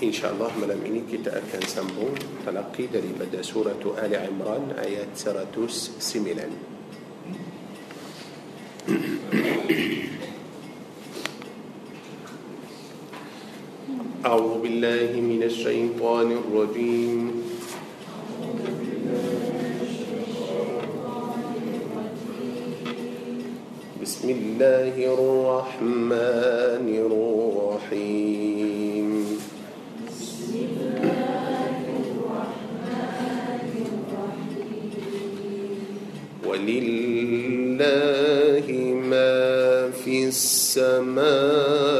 InsyaAllah malam ini kita akan sambung talaqi daripada surah Ali Imran ayat 109 أعوذ بالله من الشيطان الرجيم بسم الله الرحمن الرحيم ولله ما في السماوات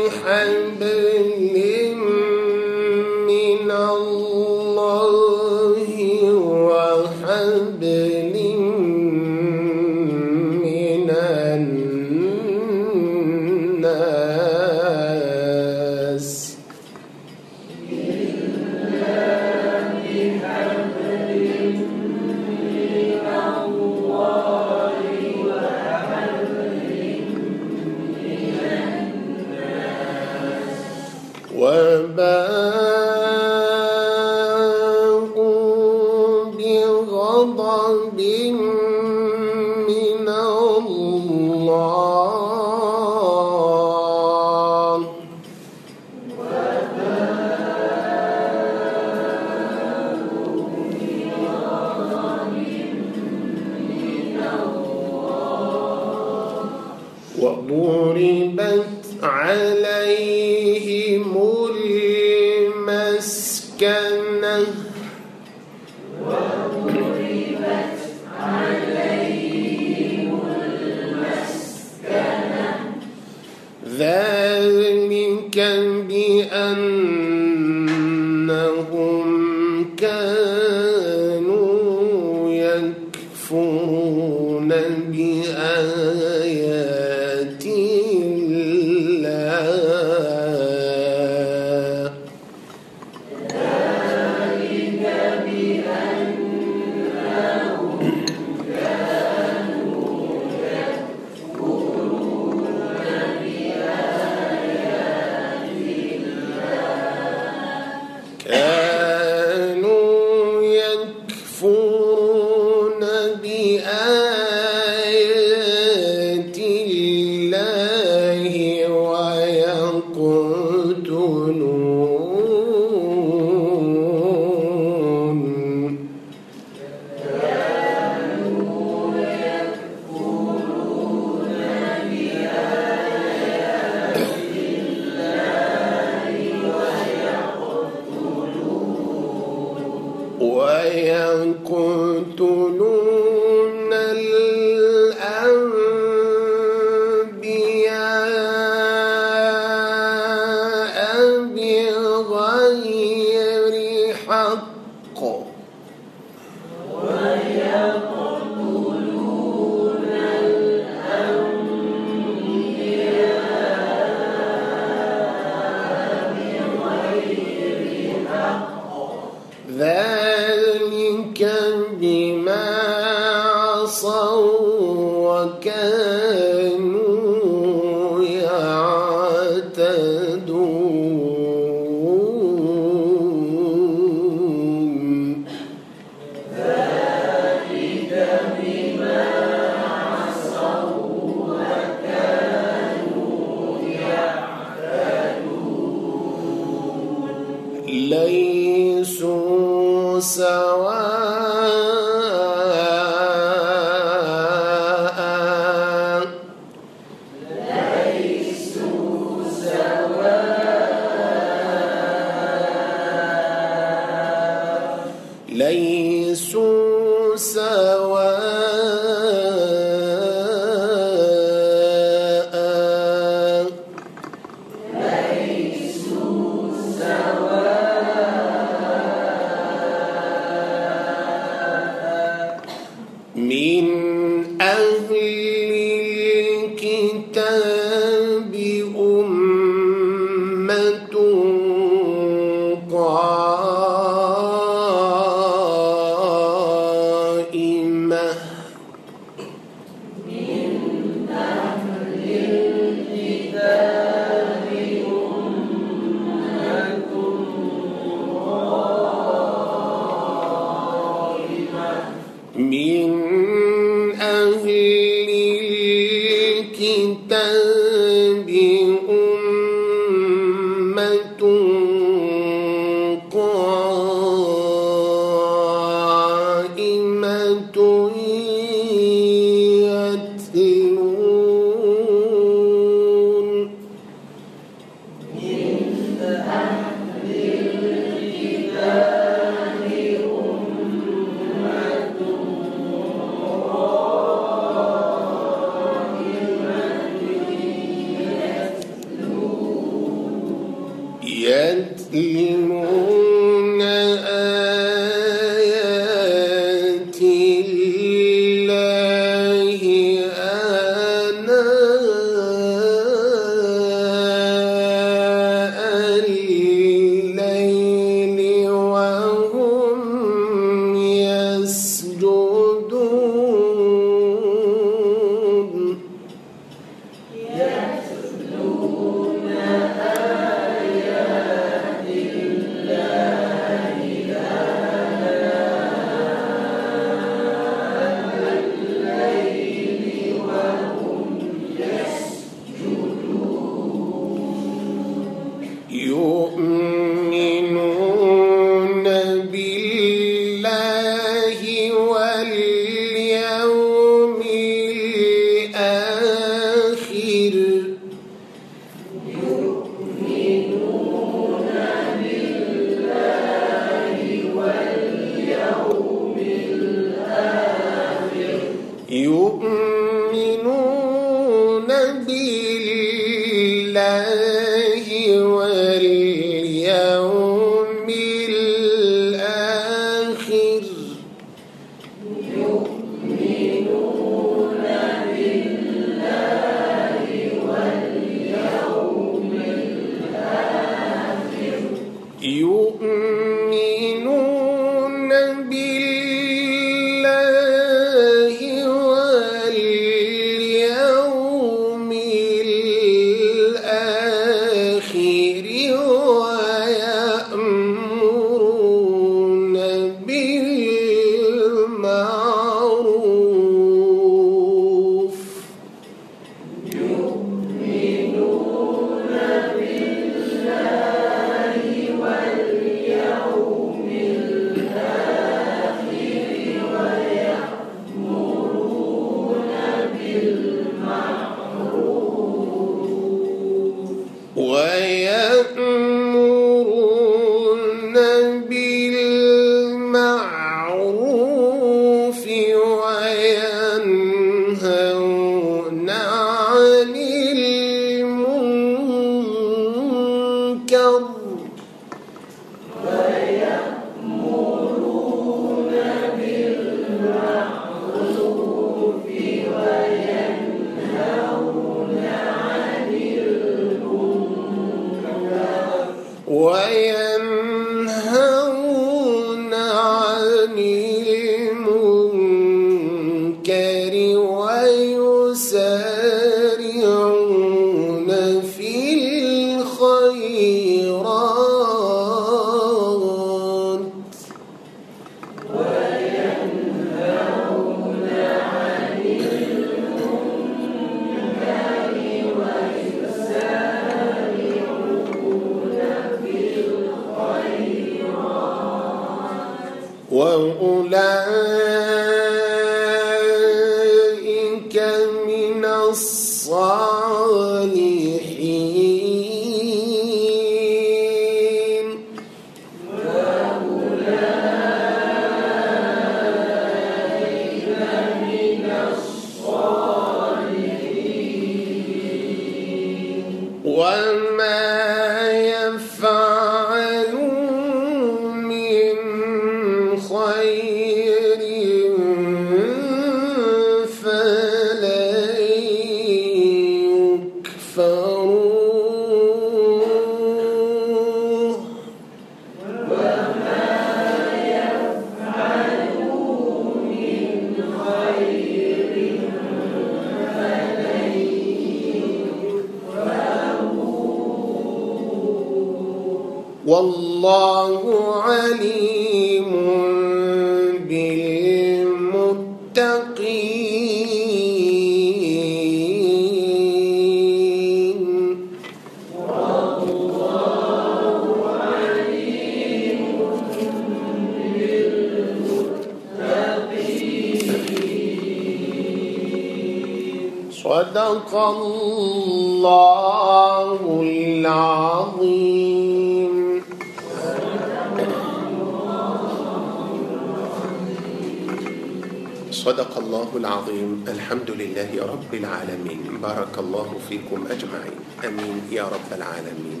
العظيم. الحمد لله رب العالمين. بارك الله فيكم أجمعين. أمين يا رب العالمين.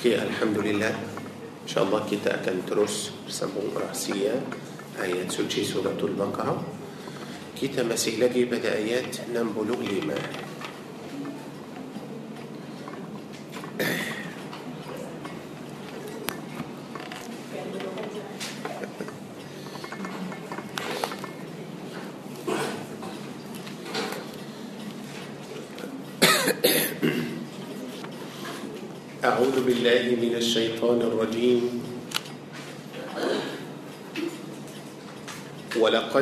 كي الحمد لله إن شاء الله akan terus bersambung rahsia ayat suci suratul Baqarah. Kita masih lagi pada ayat 65 أعوذ بالله من الشيطان الرجيم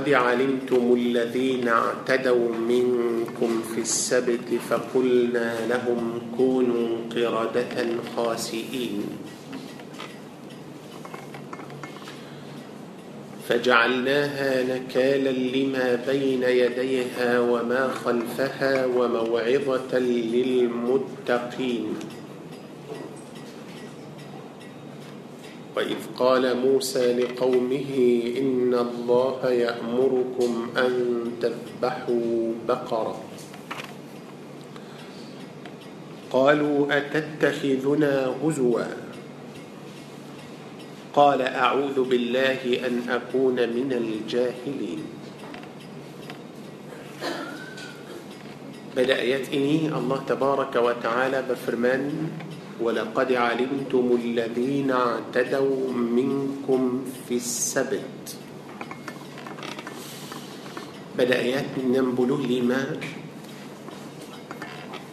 ولقد علمتم الذين اعتدوا منكم في السبت فقلنا لهم كونوا قردة خاسئين. فجعلناها نكالا لما بين يديها وما خلفها وموعظة للمتقين. وإذ قال موسى لقومه إن الله يأمركم أن تذبحوا بقرة. قالوا أتتخذنا هزوا؟ قال أعوذ بالله أن أكون من الجاهلين. بدأ يتئني الله تبارك وتعالى بفرمان ولقد علمتم الذين اعتدوا منكم في السبت. بدأيات من ينبلوا لما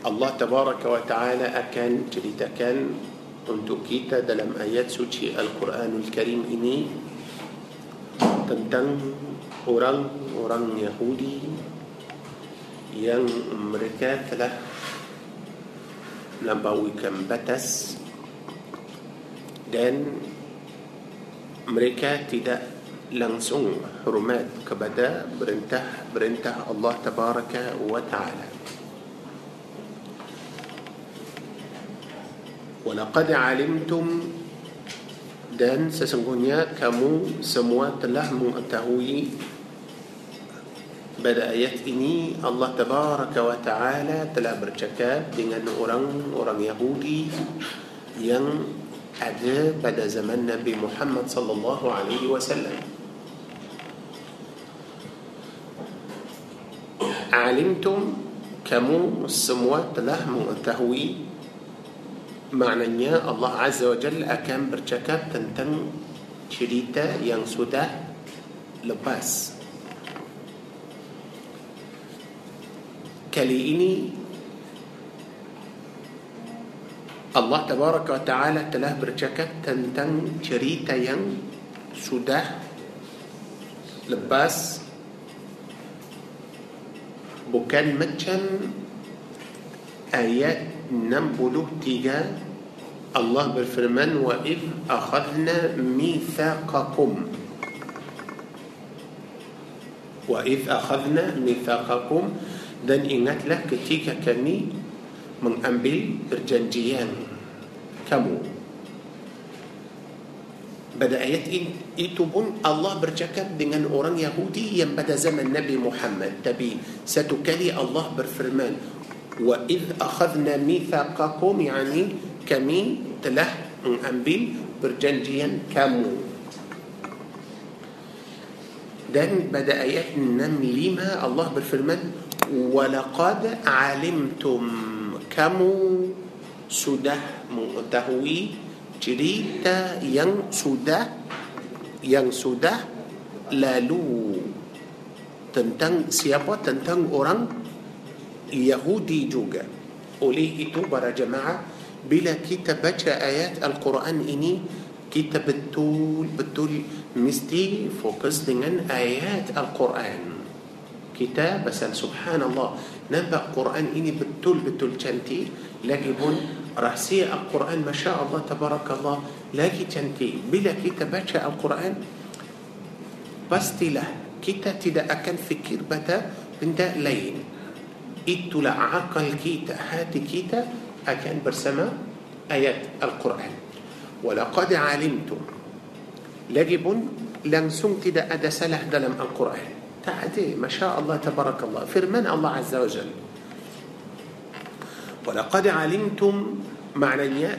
الله تبارك وتعالى أكان جريت أكن. كنت كيتا دلم آيات سوتي القرآن الكريم إني. تنتن أوران أوران يهودي. ين mereka telah melampauikan batas dan mereka tidak langsung hormat kepada perintah-perintah Allah tabaraka wa taala. Walaqad alimtum dan sesungguhnya kamu semua telah mengetahui pada ayat ini Allah Tabaraka wa Ta'ala telah bercakap dengan orang-orang Yahudi yang ada pada zaman Nabi Muhammad sallallahu alaihi wasallam. Alimtum kamu semua telah mengetahui maknanya Allah Azza wa Jalla akan bercakap tentang cerita yang sudah lepas تليني الله تبارك وتعالى تلاه برجكت تنتن شريطة ين سده لباس بكان متشن آيات نمبلوه تيجا الله بالفرمان وإذ أخذنا ميثاقكم وإذ أخذنا ميثاقكم dan ingatlah ketika kami mengambil perjanjian kamu. Pada ayat itu pun Allah bercakap dengan orang Yahudi yang pada zaman Nabi Muhammad. Tapi satu kali Allah berfirman wa id akhadna mithaqakum yani kami telah mengambil perjanjian kamu. Dan pada ayat 65 Allah berfirman ولقد علمتم كم sudah mengetahui cerita yang sudah yang sudah lalu tentang siapa? Tentang orang Yahudi juga. Oleh itu para jemaah bila kita baca ayat Al-Quran ini kita betul betul mesti fokus dengan ayat Al-Quran. Kita pasal subhanallah nampak Quran ini betul betul cantik lagi pun rahsia Al-Quran masya Allah tabarakallah lagi cantik bila kita baca Al-Quran pastilah kita tidak akan fikir pada benda lain itulah akal kita hati kita akan bersama ayat Al-Quran ولقد علمتم لجب langsung tidak ada salah dalam Al-Quran تعدي ما شاء الله تبارك الله. فرمان الله عز وجل؟ ولقد علمتم معنى يا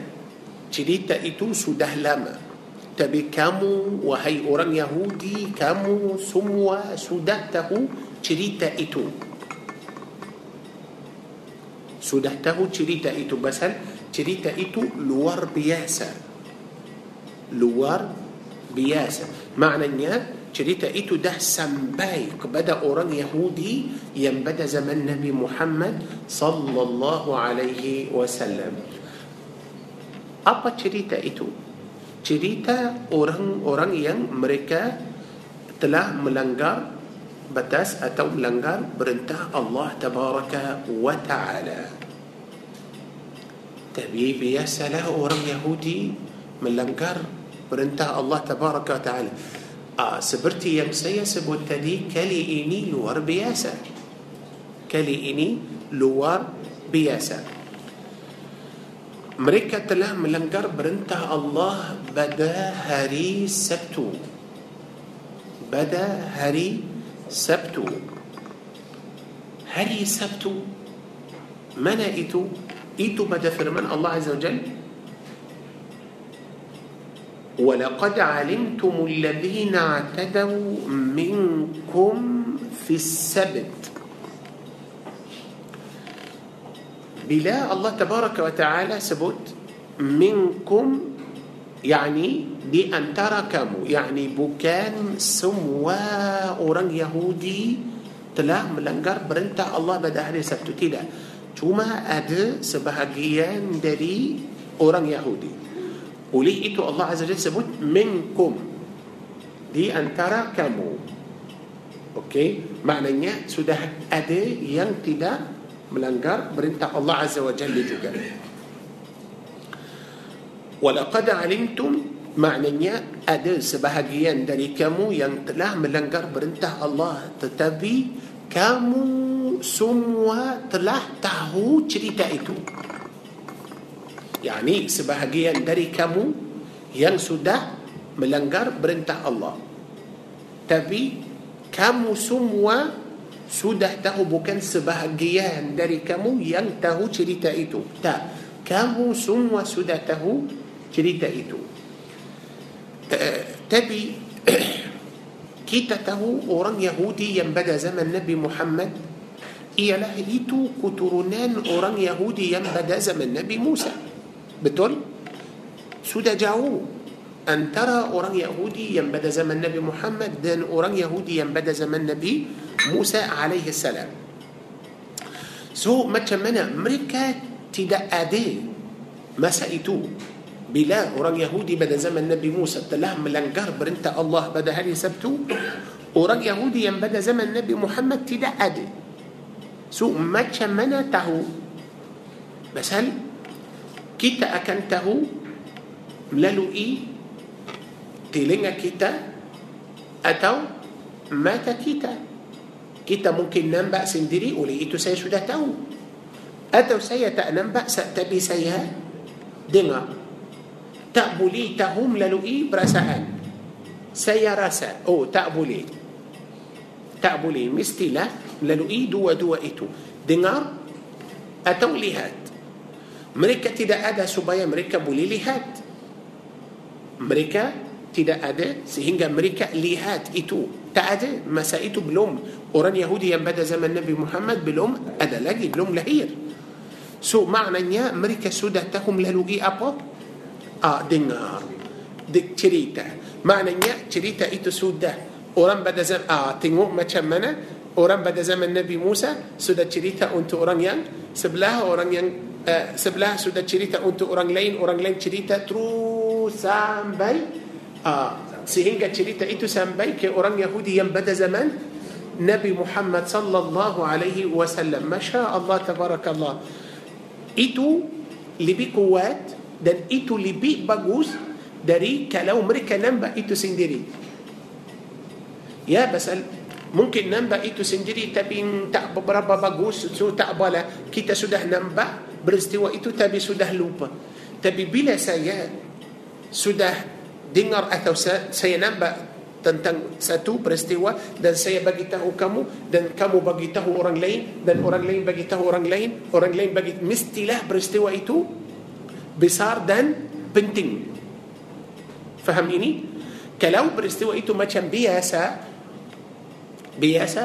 تريد ايتو سده لما Tapi kamu wahai orang Yahudi kamu semua sudah tahu cerita itu sudah tahu cerita itu pasal cerita itu? Luar biasa luar biasa maknanya cerita itu dah sampai kepada orang Yahudi yang pada zaman Nabi Muhammad sallallahu alaihi wasallam. Apa cerita itu? Cerita orang-orang yang mereka telah melanggar batas atau melanggar perintah Allah tabaraka wa taala. Tapi biasalah orang Yahudi melanggar perintah Allah tabaraka wa taala ah, seperti yang saya sebut tadi kali ini luar biasa kali ini luar biasa mereka telah melanggar perintah Allah pada hari Sabtu pada hari Sabtu hari Sabtu mana itu itu pada firman Allah Azza wa Jalla ولقد علمتم الذين اعتدوا منكم في السبت. بلا الله تبارك وتعالى سبت منكم يعني دي أن يعني بكان سموا أوران يهودي telah melanggar perintah Allah pada hari Sabtu. Tidak. Cuma ada sebahagian dari orang Yahudi. Oleh itu Allah Azza Jalla sebut minkum di antara kamu. Okey, maknanya sudah ada yang tidak melanggar perintah Allah Azza wa Jalla juga. Walaqad alimtum maknanya ada sebahagian dari kamu yang telah melanggar perintah Allah tetapi kamu semua telah tahu cerita itu yakni sebahagian dari kamu yang sudah melanggar perintah Allah. Tapi kamu semua sudah tahu bukan sebahagian dari kamu yang tahu cerita itu. Tak kamu semua sudah tahu cerita itu. Uh, tapi kita tahu orang Yahudi yang pada zaman Nabi Muhammad ialah itu keturunan orang Yahudi yang pada zaman Nabi Musa Betul? Sudah jauh antara orang Yahudi yang pada zaman Nabi Muhammad dan orang Yahudi yang pada zaman Nabi Musa alaihi salam. So macam mana mereka tidak ada masa itu bila orang Yahudi pada zaman Nabi Musa telah melanggar perintah Allah pada hari Sabtu orang Yahudi yang pada zaman Nabi Muhammad tidak ada so macam mana tahu pasal kita akan tahu melalui telinga kita atau mata kita. Kita mungkin nampak sendiri oleh itu saya sudah tahu. Atau saya tak nampak tapi saya dengar. Tak boleh tahu melalui perasaan. Saya rasa oh tak boleh. Tak boleh. Mestilah melalui dua-dua itu. Dengar atau lihat mereka tidak ada supaya mereka boleh lihat mereka tidak ada sehingga mereka lihat itu tak ada masa itu belum orang Yahudi yang pada zaman Nabi Muhammad belum ada lagi belum lahir so maknanya mereka sudah tahu melalui apa ah dengar de cerita maknanya cerita itu sudah orang pada zaman ah tengok macam mana orang pada zaman Nabi Musa sudah cerita untuk orang yang sebelah orang yang uh, sebelah sudah cerita untuk orang lain orang lain cerita terus sampai uh, sehingga cerita itu sampai ke orang Yahudi yang pada zaman Nabi Muhammad sallallahu alaihi wasallam Masya Allah tabarakallah itu lebih kuat dan itu lebih bagus dari kalau mereka nampak itu sendiri ya pasal mungkin nampak itu sendiri tapi tak beberapa bagus tak apalah kita sudah nampak peristiwa itu tapi sudah lupa tapi bila saya sudah dengar atau saya nampak tentang satu peristiwa dan saya bagi tahu kamu dan kamu bagi tahu orang lain dan orang lain bagi tahu orang lain orang lain bagi mestilah peristiwa itu besar dan penting faham ini kalau peristiwa itu macam biasa biasa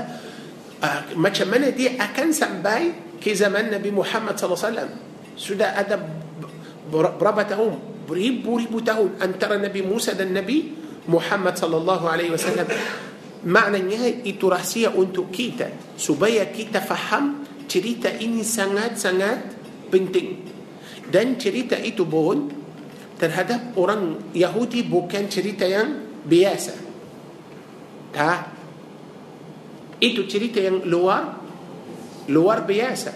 uh, macam mana dia akan sampai ke zaman Nabi Muhammad SAW sudah ada berapa tahun beribu-ribu tahun antara Nabi Musa dan Nabi Muhammad sallallahu alaihi wasallam maknanya itu rahsia untuk kita supaya kita faham cerita ini sangat-sangat penting dan cerita itu pun terhadap orang Yahudi bukan cerita yang biasa tak itu cerita yang luar luar biasa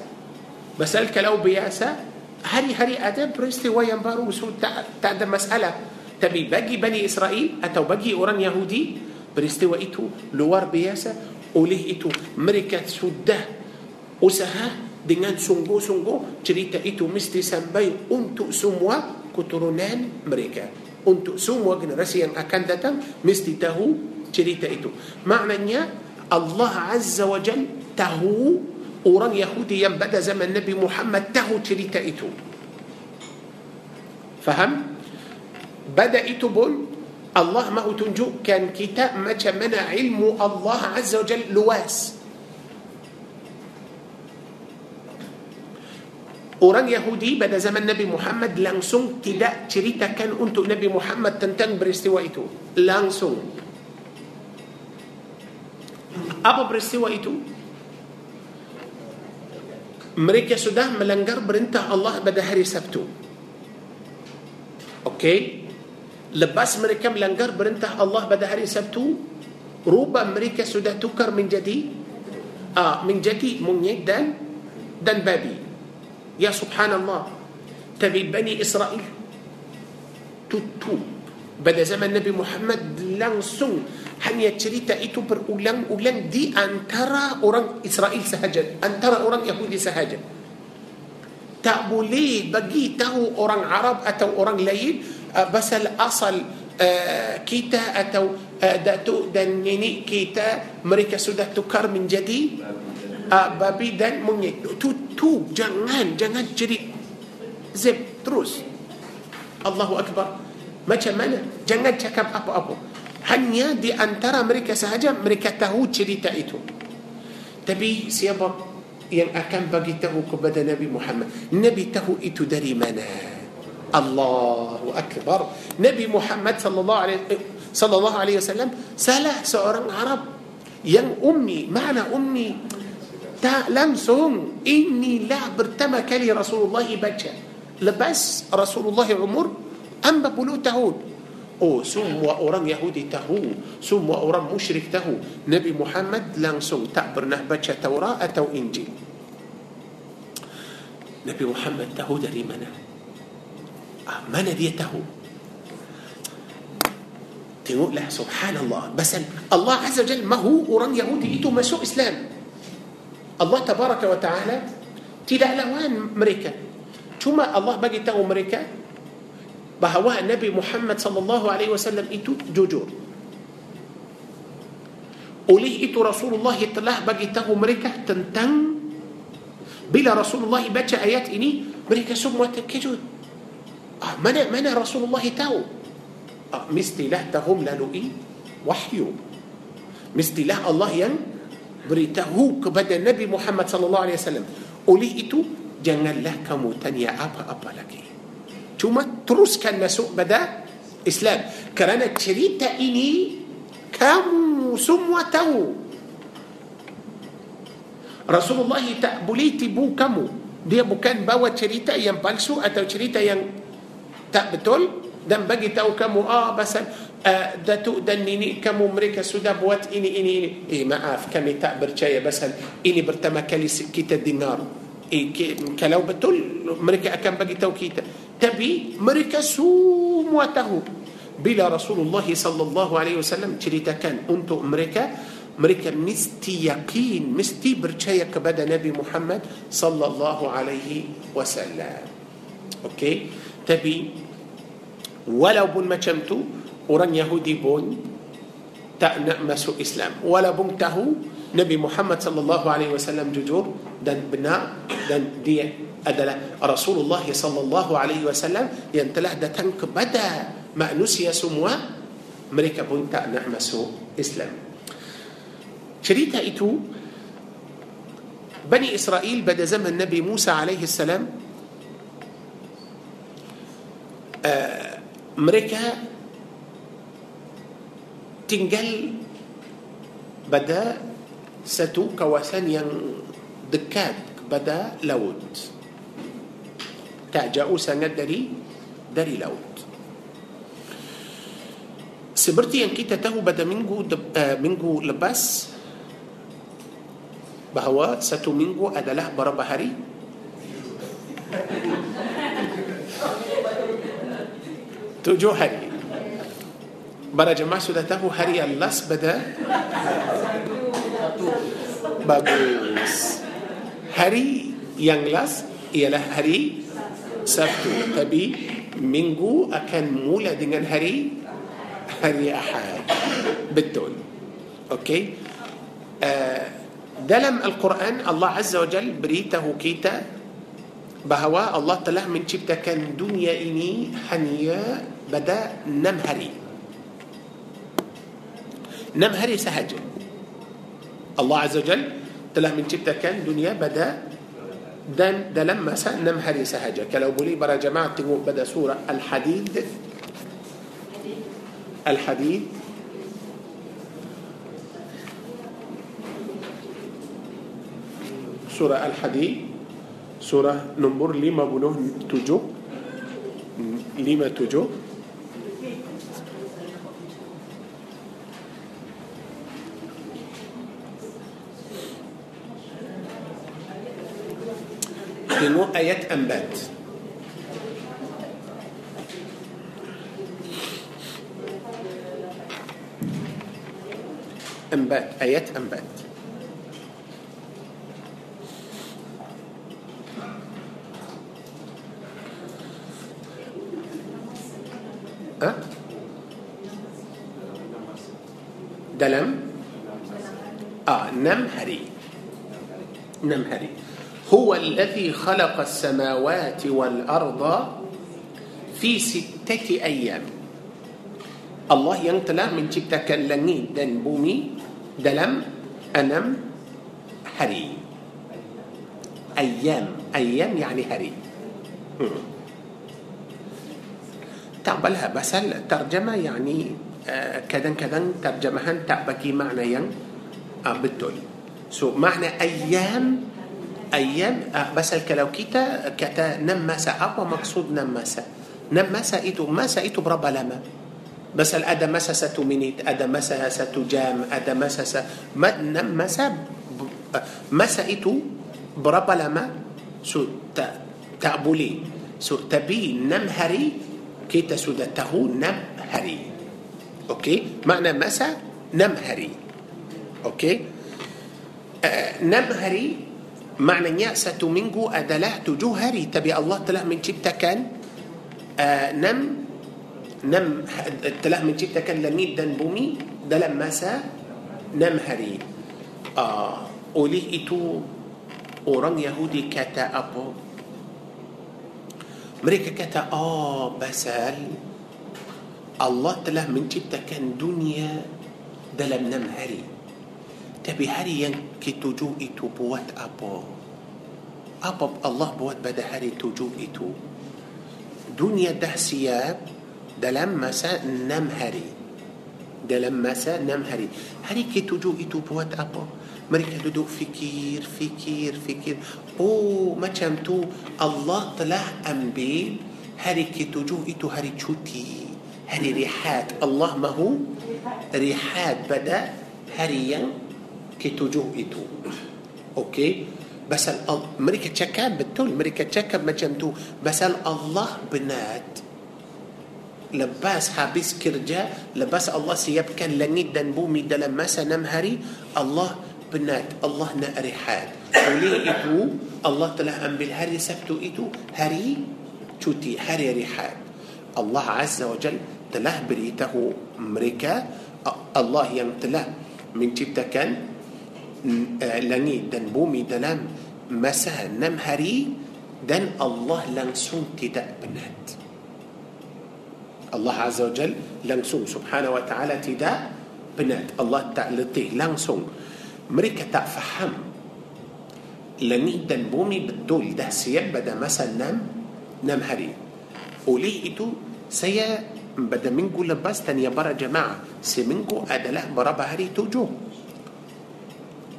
pasal kalau biasa hari-hari ada peristiwa yang baru so, tak, tak ada masalah Tapi bagi Bani Israel atau bagi orang Yahudi peristiwa itu luar biasa oleh itu mereka sudah usaha dengan sungguh-sungguh cerita itu mesti sampai untuk semua keturunan mereka untuk semua generasi yang akan datang mesti tahu cerita itu maknanya Allah Azza wa Jal tahu orang Yahudi yang pada zaman Nabi Muhammad tahu cerita itu faham? bada itu pun Allah mahu tunjukkan kita macam mana ilmu Allah Azza wa Jal luas. Orang Yahudi pada zaman Nabi Muhammad langsung tidak ceritakan untuk Nabi Muhammad tentang peristiwa itu. Langsung. Apa peristiwa itu? Mereka sudah melanggar perintah Allah pada hari Sabtu. Okey? lepas mereka melanggar perintah Allah pada hari Sabtu rubah mereka sudah tukar menjadi uh, menjadi monyet dan dan babi ya subhanallah tapi Bani Israel tutup pada zaman Nabi Muhammad langsung hanya cerita itu berulang-ulang di antara orang Israel sahaja antara orang Yahudi sahaja. Tak boleh bagi tahu orang Arab atau orang lain pasal asal uh, kita atau uh, datuk dan nenek kita mereka sudah tukar menjadi uh, babi dan monyet. Tutup jangan jangan jadi zip terus. Allahu Akbar. Macam mana? Jangan cakap apa-apa hanya di antara mereka sahaja mereka tahu cerita itu. Tapi siapa yang akan bagi tahu kepada نبي محمد نبي tahu itu dari منا الله أكبر نبي محمد صلى الله عليه صلى الله عليه وسلم سأله سأران العرب ين أمي معنى أمي تا لمسهم إني لا برتمك كلي رسول الله بجا لبس رسول الله عمر أم أما بلوته أو سم وأوران يهودي تهو سم وأوران مشرك تهو نبي محمد لانسو تعبر نهبتش توراة أو إنجيل نبي محمد تهو دري منا من دي تهو تقول له سبحان الله بس الله عز وجل ما هو أوران يهودي إتو مسو إسلام الله تبارك وتعالى تدعلوان أمريكا ثم الله بقي تهو أمريكا bahawa Nabi Muhammad sallallahu alaihi wasallam itu jujur. Oleh itu Rasulullah telah bagi tahu mereka tentang bila Rasulullah baca ayat ini mereka semua terkejut. Ah, mana mana Rasulullah tahu? Ah, mestilah tahum lalui wahyu. Mestilah Allah yang beritahu kepada Nabi Muhammad sallallahu alaihi wasallam. Oleh itu janganlah kamu tanya apa-apa lagi cuma teruskan masuk pada Islam. Kerana cerita ini kamu semua tahu. Rasulullah tak boleh tipu kamu. Dia bukan bawa cerita yang palsu atau cerita yang tak betul dan bagi tahu kamu ah pasal uh, datuk dan nenek kamu mereka sudah buat ini ini ini. Eh maaf kami tak percaya pasal ini pertama kali kita dengar. Eh kalau betul mereka akan bagi tahu kita tapi mereka semua tahu. Bila Rasulullah sallallahu alaihi wasallam ceritakan untuk mereka mereka mesti yakin mesti percaya kepada Nabi Muhammad sallallahu alaihi wasallam. Okey? Tapi walaupun macam tu orang Yahudi pun tak nak masuk Islam. Walaupun tahu Nabi Muhammad sallallahu alaihi wasallam jujur dan benar dan dia adalah Rasulullah sallallahu alaihi wasallam yang telah datang kepada manusia semua mereka pun tak nak masuk Islam cerita itu Bani Israel pada zaman Nabi Musa alaihi salam uh, mereka tinggal pada satu kawasan yang dekat kepada laut tak jauh sangat dari dari laut. Seperti yang kita tahu pada minggu uh, minggu lepas bahawa satu minggu adalah berapa hari? Tujuh hari. Para jemaah sudah tahu hari last pada? Bagus. Hari yang last ialah hari Sabtu Tapi minggu akan mula dengan hari Hari Ahad Betul Okey uh, Dalam Al-Quran Allah Azza wa Jal beritahu kita bahawa Allah telah menciptakan dunia ini hanya pada enam hari enam hari sahaja Allah Azza Jal telah menciptakan dunia pada دان دا لما سأل نمهري سهجة كلو بلي برا جماعة بدا سورة الحديد. الحديد. سورة الحديد. سورة نمبر لما بنوه تجو. لما تجو. آيات أنبات. أنبات. آيات أنبات دلم؟ أه؟ نم هري نم هري الذي خلق السماوات والأرض في ستة أيام. الله yang telah menciptakan langit dan بومي dalam enam hari. أيام أيام يعني hari. تقبلها بس الترجمة يعني كذا كذا ترجمها تعبكي معنى ين بالدول سو معنى أيام أيام آه، بس كلو كيتا كتا نمسا أقوى مقصود نمسا. نمسا إتو مسا إتو بربا لما. بس الأدا مسا ستو منيت أدا مسا ستو جام أدا مسا س ما نمسا مسا إتو بربا لما. So tak boleh. So tapi enam hari kita sudah tahu enam hari. Okey? Makna masa enam hari. Okey? Ah enam hari makna biasa minggu adalah tujuh hari. Tapi Allah taala menciptakan ah, enam enam taala menciptakan langit dan bumi dalam masa enam hari. Ah oleh itu orang Yahudi kata apa. Mereka kata ah pasal. Allah taala menciptakan dunia dalam enam hari. Tapi hari yang ketujuh itu buat apa apa Allah buat pada hari ketujuh itu dunia dah siap dalam masa enam hari لما مساء نم هاري هاري كي تجو إتو بوات أبو مريكا تدو فكير فكير فكير أو ما تشمتو الله طلع أمبيل هاري كي تجو إتو هاري تشوتي هاري ريحات الله ما هو ريحات بدا هاري ketujuh itu. Okey. Basal mereka cakap betul mereka cakap macam tu. Basal Allah benar lepas habis kerja lepas Allah siapkan langit dan bumi dalam masa enam hari Allah penat Allah nak rehat oleh itu Allah telah ambil hari Sabtu itu hari cuti hari rehat Allah Azza wa Jal telah beritahu mereka Allah yang telah menciptakan langit dan bumi dalam masa enam hari dan Allah langsung tidak penat Allah Azza wa Jal langsung subhanahu wa ta'ala tidak penat Allah tak letih langsung mereka tak faham langit dan bumi betul dah siap pada masa enam enam hari oleh itu saya pada minggu lepas tanya para jemaah seminggu adalah berapa hari tujuh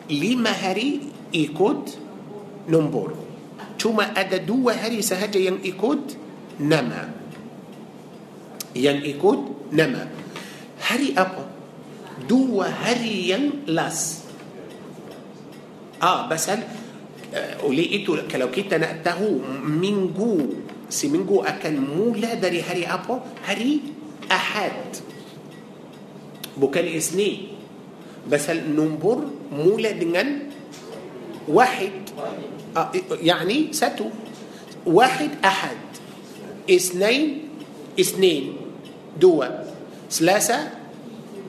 lima hari ikut nombor cuma ada dua hari sahaja yang ikut nama yang ikut nama hari apa dua hari yang last ah pasal uh, oleh itu kalau kita nak tahu minggu seminggu akan mula dari hari apa hari ahad bukan isni pasal nombor mula dengan wahid uh, يعني satu واحد أحد. اثنين اثنين. دوا. ثلاثة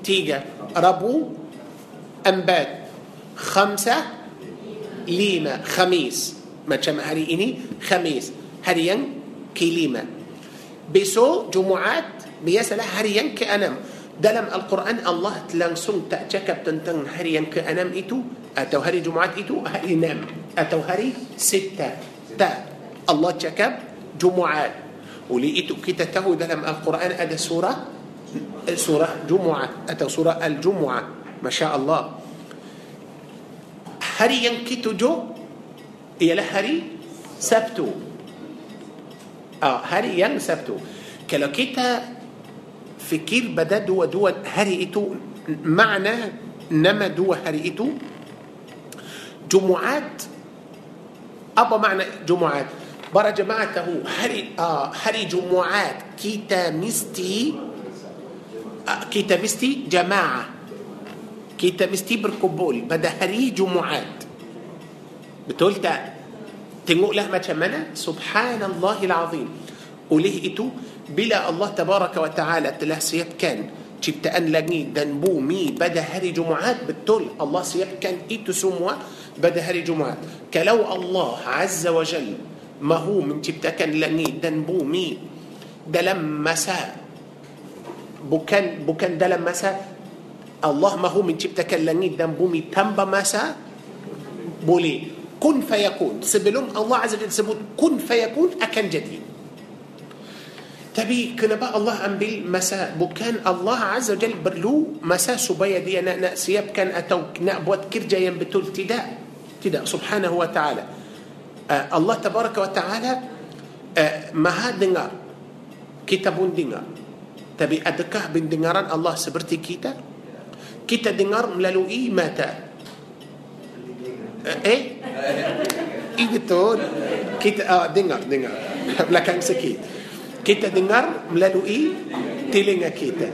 تيجا. ربو أنبات خمسة ليمة خميس. ما كم هري إني؟ خميس. هريان كلمة بسو جمعات بيسلا هريان كأنم. Dalam Al-Quran Allah langsung tak cakap tentang hari yang ke-6 itu atau hari Jumaat itu hari 6 atau hari 6 tak Allah cakap Jumaat oleh itu kita tahu dalam Al-Quran ada surah surah Jumaat atau surah Al-Jumu'ah Masya Allah hari yang ketujuh ialah hari Sabtu ah, hari yang Sabtu kalau kita fikir pada dua dua hari itu makna nama dua hari itu Jumaat apa makna Jumaat. Para jemaah itu hari ah hari Jumaat. Kita mesti ah, kita mesti jemaah. كيتامستي بركبول بدا هري جمعات. بتقولتا تنقول لها ما سبحان الله العظيم. وليه إتو بلا الله تبارك وتعالى تلاه سيب كان. جبت أن لني دنبو مي بدا هري جمعات. بالتل الله سيب كان إيتو سموا بدا هري جمعات. كلو الله عز وجل ما هو من جبت أن لني دنبو مي. دلم مساء بكن بكن دلم مساء الله ما هو من جبت أن لني دنبو مي. تنبا مساء بولي. كن فيكون. سبلوم الله عز وجل سبوت. كن فيكون أكن جديد. Tapi kenapa Allah ambil masa? Bukan Allah Azza Jal perlu masa supaya dia nak nak siapkan atau nak buat kerja yang betul. Tidak. Tidak. Subhanahu wa ta'ala. Uh, Allah tabaraka wa ta'ala uh, maha dengar. Kita pun dengar. Tapi adakah pendengaran Allah seperti kita? Kita dengar melalui mata. Eh eh? Betul. Kita uh, dengar dengar. Belakang sikit kita dengar melalui telinga kita.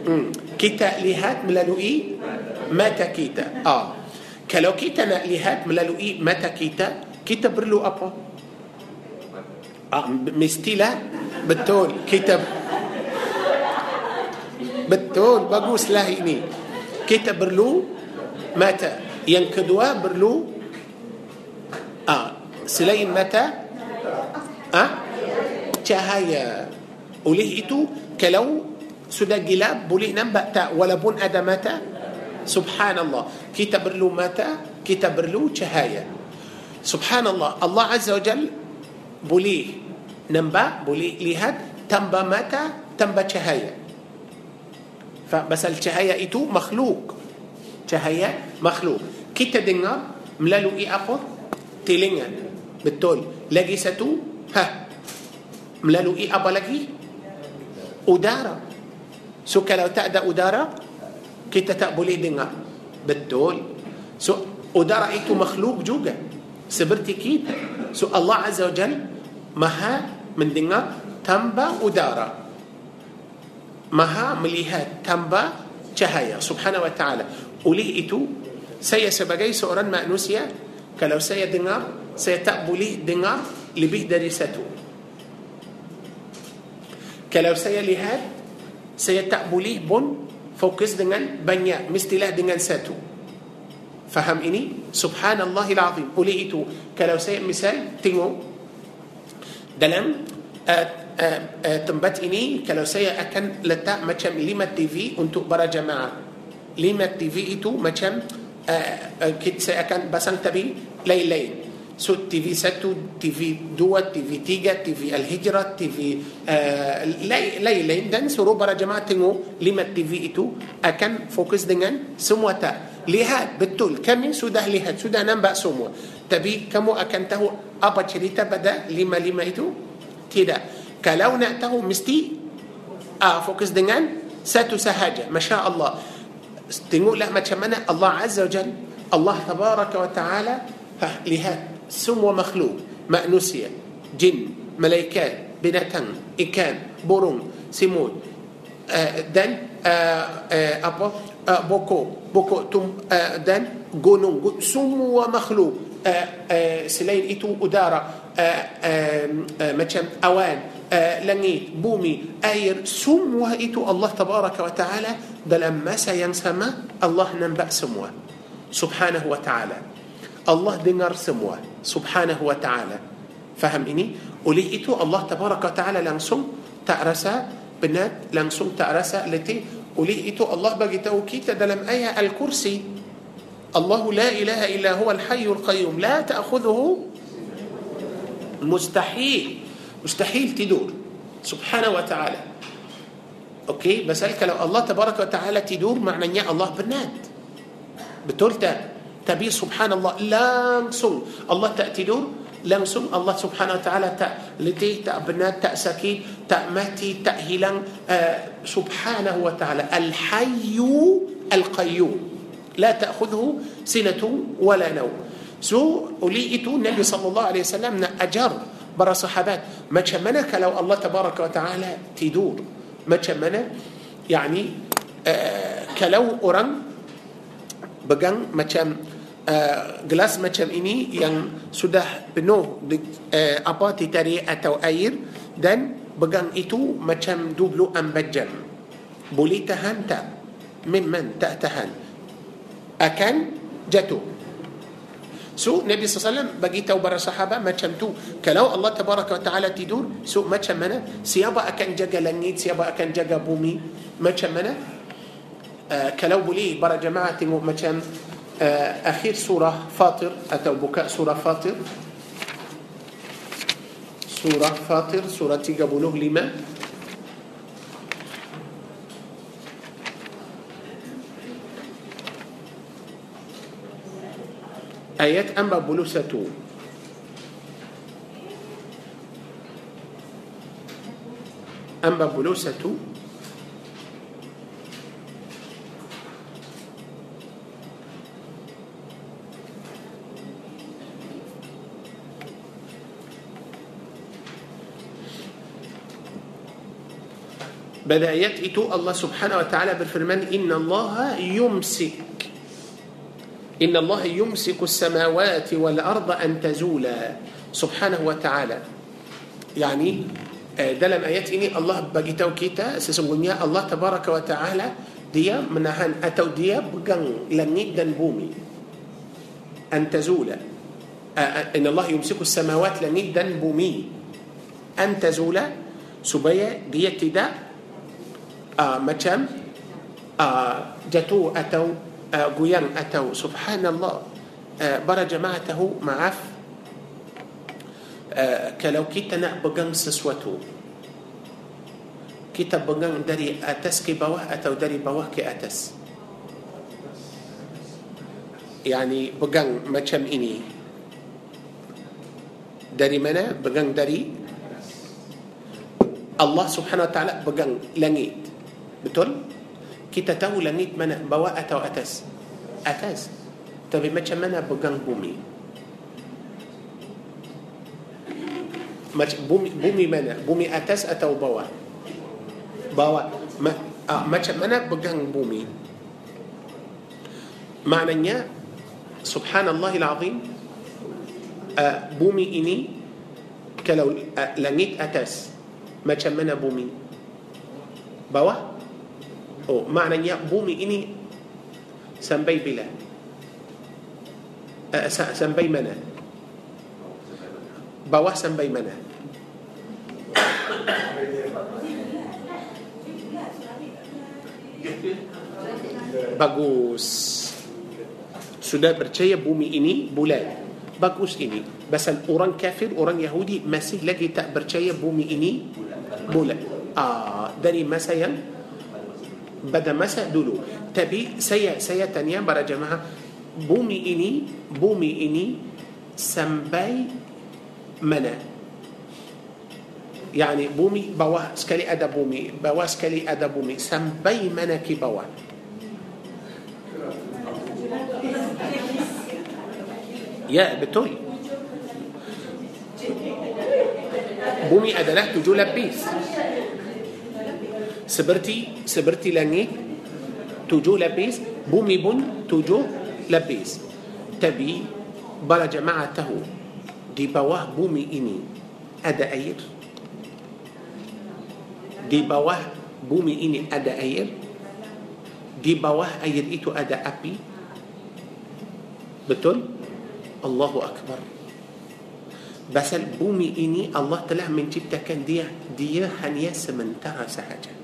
Hmm. kita lihat melalui mata kita. Ah. Kalau kita nak lihat melalui mata kita kita perlu apa? Ah mestilah betul kita betul baguslah ini. Kita perlu mata. Yang kedua perlu ah selain mata ah cahaya oleh itu kalau sudah gelap boleh nampak tak walaupun ada mata subhanallah kita perlu mata kita perlu cahaya subhanallah Allah azza wa jal boleh nampak boleh lihat tanpa mata tanpa cahaya pasal cahaya itu makhluk cahaya makhluk kita dengar melalui apa telinga betul lagi satu ha melalui apa lagi? Udara. So kalau tak ada udara kita tak boleh dengar. Betul. So udara itu makhluk juga. Seperti kita. So Allah Azza wa Jal maha mendengar tanpa udara. Maha melihat tanpa cahaya. Subhanahu wa ta'ala. Oleh itu saya sebagai seorang manusia kalau saya dengar saya tak boleh dengar lebih dari satu kalau saya lihat saya tak boleh pun fokus dengan banyak mestilah dengan satu faham ini subhanallahil azim oleh itu kalau saya misal tengok dalam uh, uh, uh, tempat ini kalau saya akan letak macam lima TV untuk para jamaah lima TV itu macam uh, uh, saya akan pasang tapi lain-lain So TV 1, TV 2, TV 3, TV Al-Hijrah, TV uh, lain-lain dan suruh para jemaah tengok lima TV itu akan fokus dengan semua tak. Lihat betul kami sudah lihat, sudah nampak semua. Tapi kamu akan tahu apa cerita pada lima-lima itu? Tidak. Kalau nak tahu mesti ah, fokus dengan satu sahaja. Masya Allah. Tengoklah macam mana Allah Azza wa Jal, Allah Tabaraka wa Ta'ala, ha, lihat semua makhluk manusia jin malaikat binatang ikan burung semut uh, dan uh, uh, apa uh, bokok bokok tum, uh, dan gunung semua makhluk uh, uh, selain itu udara uh, uh, uh, macam awan uh, langit bumi air semua itu Allah tabaraka wa taala dalam masa yang sama Allah nampak semua subhanahu wa taala Allah dengar semua subhanahu wa ta'ala faham ini oleh itu Allah tabaraka ta'ala langsung tak rasa penat langsung tak rasa letih oleh itu Allah bagi tahu kita dalam ayat al-kursi الله لا إله إلا هو الحي القيوم لا تأخذه مستحيل مستحيل تدور سبحانه وتعالى أوكي بس لو الله تبارك وتعالى تدور معنى الله بنات بتولته سبحان الله langsung Allah tak tidur langsung Allah subhanahu wa ta'ala tak letih, tak benar, tak sakit, tak mati, tak hilang uh, subhanahu wa ta'ala al-hayyu al-qayyum la ta'khudhu sinatu wala naw so oleh itu Nabi sallallahu alaihi wasallam nak ajar para sahabat macam mana kalau Allah tabaraka wa ta'ala tidur macam mana yani uh, kalau orang pegang macam uh, gelas macam ini yang sudah penuh di, uh, apa titari atau air dan pegang itu macam 24 jam boleh tahan tak memang tak tahan akan jatuh So Nabi SAW bagi tahu para sahabat macam tu. Kalau Allah Tabaraka wa Ta'ala tidur, so macam mana? Siapa akan jaga langit, siapa akan jaga bumi? Macam mana? Uh, kalau boleh para jemaah tengok macam آه، أخير سورة فاطر أتوا بكاء سورة فاطر. سورة فاطر سورة بلوغ لما؟ آيات أما بلوسة. أما بلوسة. بدايات إتو الله سبحانه وتعالى بالفرمان إن الله يمسك. إن الله يمسك السماوات والأرض أن تزولا. سبحانه وتعالى. يعني آه، ده لم آيات إني الله بجتو كيتا سسمونيا الله تبارك وتعالى. دي منهان أتو دي بجن لم يدن بومي. أن تزولا. آه، آه، إن الله يمسك السماوات لم يدن بومي. أن تزولا. سبيا دي تدا. Ah, macam uh, jatuh atau uh, goyang atau subhanallah uh, para jemaah tahu maaf uh, kalau kita nak pegang sesuatu kita pegang dari atas ke bawah atau dari bawah ke atas? Yani pegang macam ini. Dari mana? Pegang dari Allah subhanahu wa ta'ala pegang langit. Betul kita tahu langit mana bawah atau atas atas tapi macam mana pegang bumi macam bumi bumi mana bumi atas atau bawah bawah Ma, uh, macam mana pegang bumi maknanya subhanallahil azim uh, bumi ini kalau uh, langit atas macam mana bumi bawah oh maknanya bumi ini sampai bila? Uh, sampai mana? Bawah sampai mana? Bagus. Sudah percaya bumi ini bulat? Bagus ini. Pasal orang kafir orang Yahudi masih lagi tak percaya bumi ini bulat. Ah dari masa yang pada masa dulu tapi sisi tanya para jemaah. Bumi ini bumi ini sampai mana. Yakni bumi bawah sekali ada bumi. Bawah sekali ada bumi. Sampai mana ke bawah. يا بتوي. بومي أدلات جولا بيس. Seperti seperti langit tujuh lapis bumi pun tujuh lapis. Tapi para jemaah tahu di bawah bumi ini ada air. Di bawah bumi ini ada air. Di bawah air itu ada api. Betul? Allahu Akbar. Pasal bumi ini Allah telah menciptakan dia Dia hanya sementara sahaja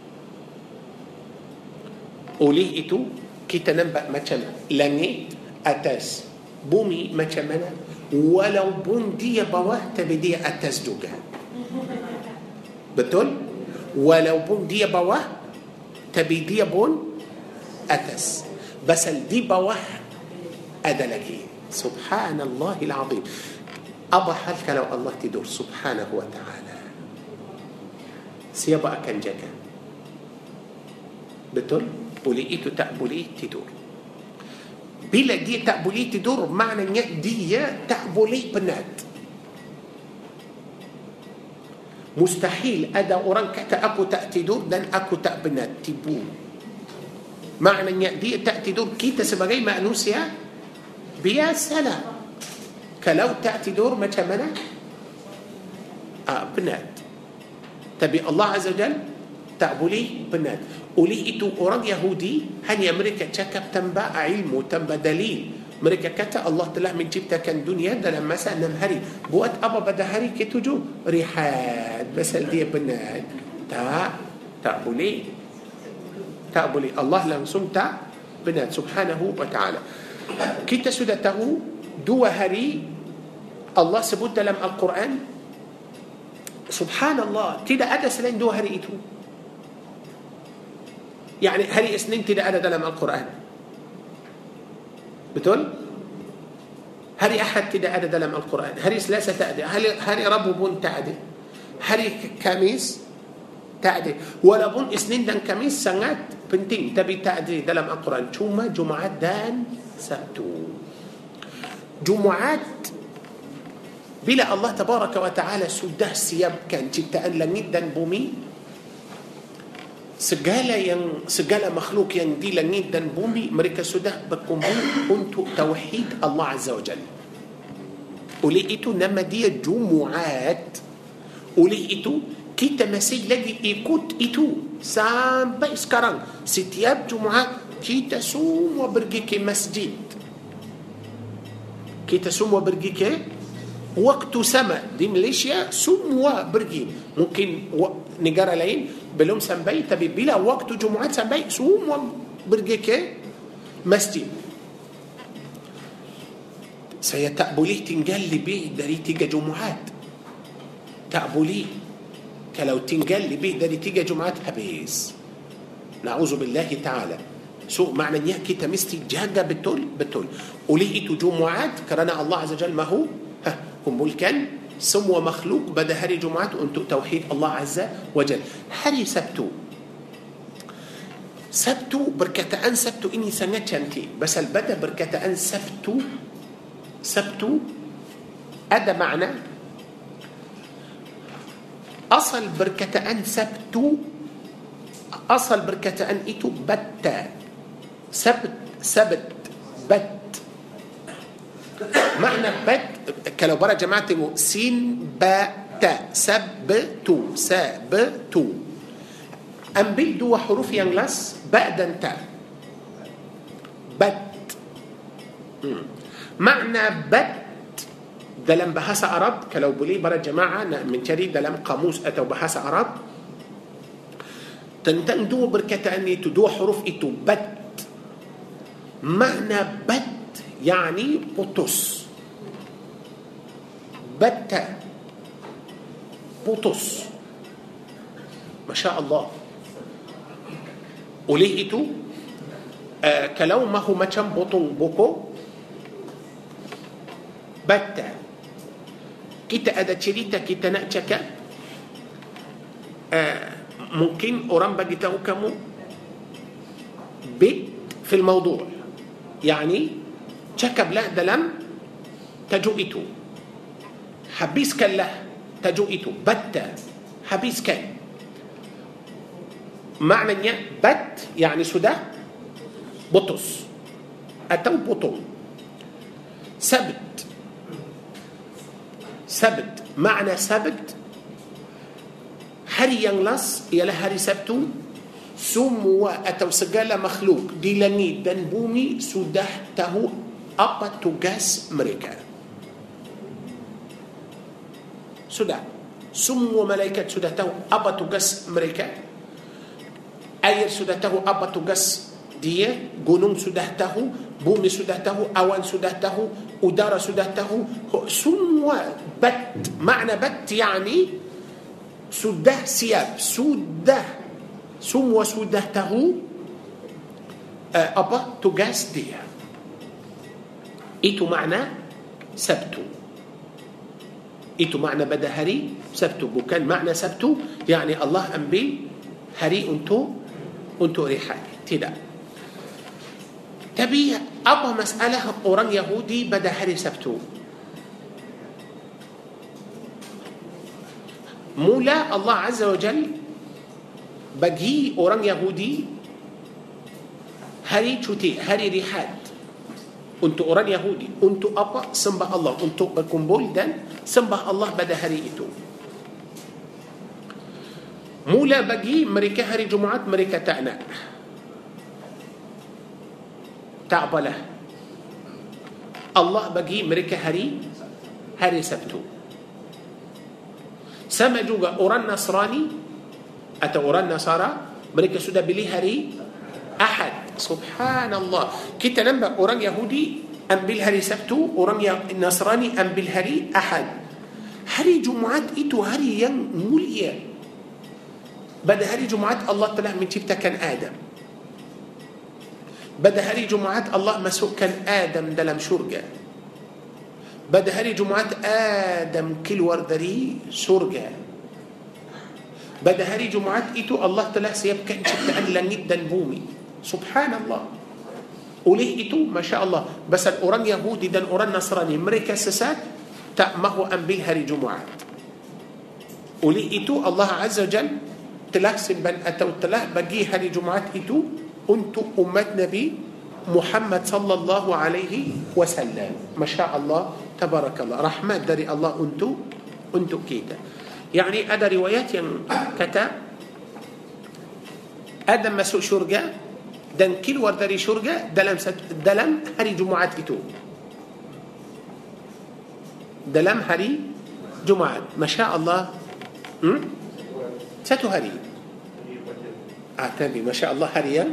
Oleh itu Kita nampak macam langit atas Bumi macam mana Walaupun dia bawah Tapi dia atas juga Betul? Walaupun dia bawah Tapi dia pun atas Pasal di bawah Ada lagi سبحان الله العظيم أضحى kalau Allah tidur subhanahu wa ta'ala siapa akan jaga betul boleh itu tak boleh tidur. Bila dia tak boleh tidur maknanya dia tak boleh penat. Mustahil ada orang kata aku tak tidur dan aku tak penat. Tipu. Maknanya dia tak tidur kita sebagai manusia biasalah. Kalau tak tidur macam mana? Ah, penat. Tapi Allah Azza Jal tak boleh penat oleh itu orang Yahudi hanya mereka cakap tambah ilmu tambah dalil. Mereka kata Allah telah menciptakan dunia dalam masa enam hari. Buat apa pada hari ketujuh? Rihat pasal dia penat. Tak tak boleh. Tak boleh. Allah langsung tak penat. Subhanahu wa ta'ala. Kita sudah tahu dua hari Allah sebut dalam Al-Quran Subhanallah tidak ada selain dua hari itu يعني هل اسنين كده أنا دلم القرآن؟ Betul? Hari Ahad tak ada dalam al-Quran? Hari Selasa tak ada hari hari Rabu pun tak ada? Hari Khamis tak ada. Walaupun Isnin dan Khamis sangat penting. Tapi tak ada dalam al-Quran. Cuma Jumaat dan Sabtu Jumaat bila الله تبارك وتعالى sudah siapkan. Ciptaan langit dan bumi. Segala yang segala makhluk yang di langit dan bumi mereka sudah berkumpul untuk tauhid Allah azza wa jalla. Oleh itu nama dia Jumaat oleh itu kita masih lagi ikut itu sampai sekarang. Setiap Jumaat kita semua pergi ke masjid. Kita semua pergi ke waktu sama. Di Malaysia semua pergi. Mungkin negara lain بلوم سنبي تبي بلا وقت جمعات سنبي سوم وبرجيكي Mesti kita tak boleh tinggal lebih dari tiga Jumaat. Tak boleh kalau tinggal lebih dari tiga Jumaat. Habis نعوذ بالله تعالى. sebab makna ni kita mesti jaga betul betul oleh Jumaat kerana الله عز وجل mahu? Hm maka. Semua makhluk pada hari Jumaat untuk tauhid الله عز وجل. Hari Sabtu سبتو بركة أن سبتو إني سنة شنتي بس البدا بركة أن سبتو سبتو أدا معنى. أصل بركة أن سبتو أصل بركة أن إتو بتا سبت سبت بت. معنى إحنا بك كلو برا جمعت سين با تا سب tu Sabtu. Ambil dua huruf yang jelas با تا. بت. Makna بت dalam bahasa Arab kalau boleh para jemaah mencari di kamus atau bahasa Arab tentang perkataan itu dua huruf itu بت. Makna بت yakni putus. بتة بوتوس. ما شاء الله. وليهتو آه كلو ما هو ماتشم بطل بوكو. بتة كتا أدا تشريتا كتا نأتشكا آه ممكن أرام بجتاو كمو. بيت في الموضوع. يعني شكب لا ده لم تجوئته حبيس كان لا تجوئته بت حبيس كان. معنى بت يعني سدى بطس أتو بطون سبت. سبت. معنى سبت هري ينلص يا لها هري سبتو. سمو أتو سجالة مخلوق. دي لني دنبومي سده تهو apa tugas mereka. Sudah. Semua malaikat sudah tahu apa tugas mereka. Air sudah tahu apa tugas dia. Gunung sudah tahu. Bumi sudah tahu. Awan sudah tahu. Udara sudah tahu. Semua bat. Makna bat yani sudah siap. Sudah semua sudah tahu uh, apa tugas dia itu makna Sabtu. Itu makna pada hari Sabtu. Bukan makna Sabtu yakni Allah ambil hari untuk untuk rehat tidak tapi apa masalah orang Yahudi pada hari Sabtu. مولا الله عز وجل بجي أوران يهودي هري تشوتي هري ريحات untuk orang Yahudi untuk apa? sembah Allah untuk berkumpul dan sembah Allah pada hari itu. Mula bagi mereka hari Jumaat mereka tak nak. Tak apalah. Allah bagi mereka hari hari Sabtu. Sama juga orang Nasrani atau orang Nasara mereka sudah pilih hari Ahad. سبحان الله kita lama orang Yahudi ambil hari Sabtu orang Nasrani ambil hari Ahad. Hari Jumaat itu hari yang mulia. Pada hari Jumaat Allah telah menciptakan Adam. Pada hari Jumaat Allah masukkan Adam dalam syurga. Pada hari Jumaat Adam keluar dari syurga. Pada hari Jumaat itu Allah telah siapkan ciptaan langit dan bumi سبحان الله oleh itu ما شاء الله pasal orang Yahudi dan orang Nasrani mereka sesat tak mahu ambil hari Jumaat oleh itu الله عز وجل telah simpan atau telah bagi hari Jumaat itu untuk umat Nabi محمد صلى الله عليه وسلم ما شاء الله تبارك الله rahmat dari Allah untuk untuk kita yakni ada riwayat kata Adam masuk syurga dan keluar dari syurga dalam satu dalam hari Jumaat itu. Dalam hari Jumaat. ما شاء الله. Hm? Satu hari. آه، أعتني ما شاء الله هريا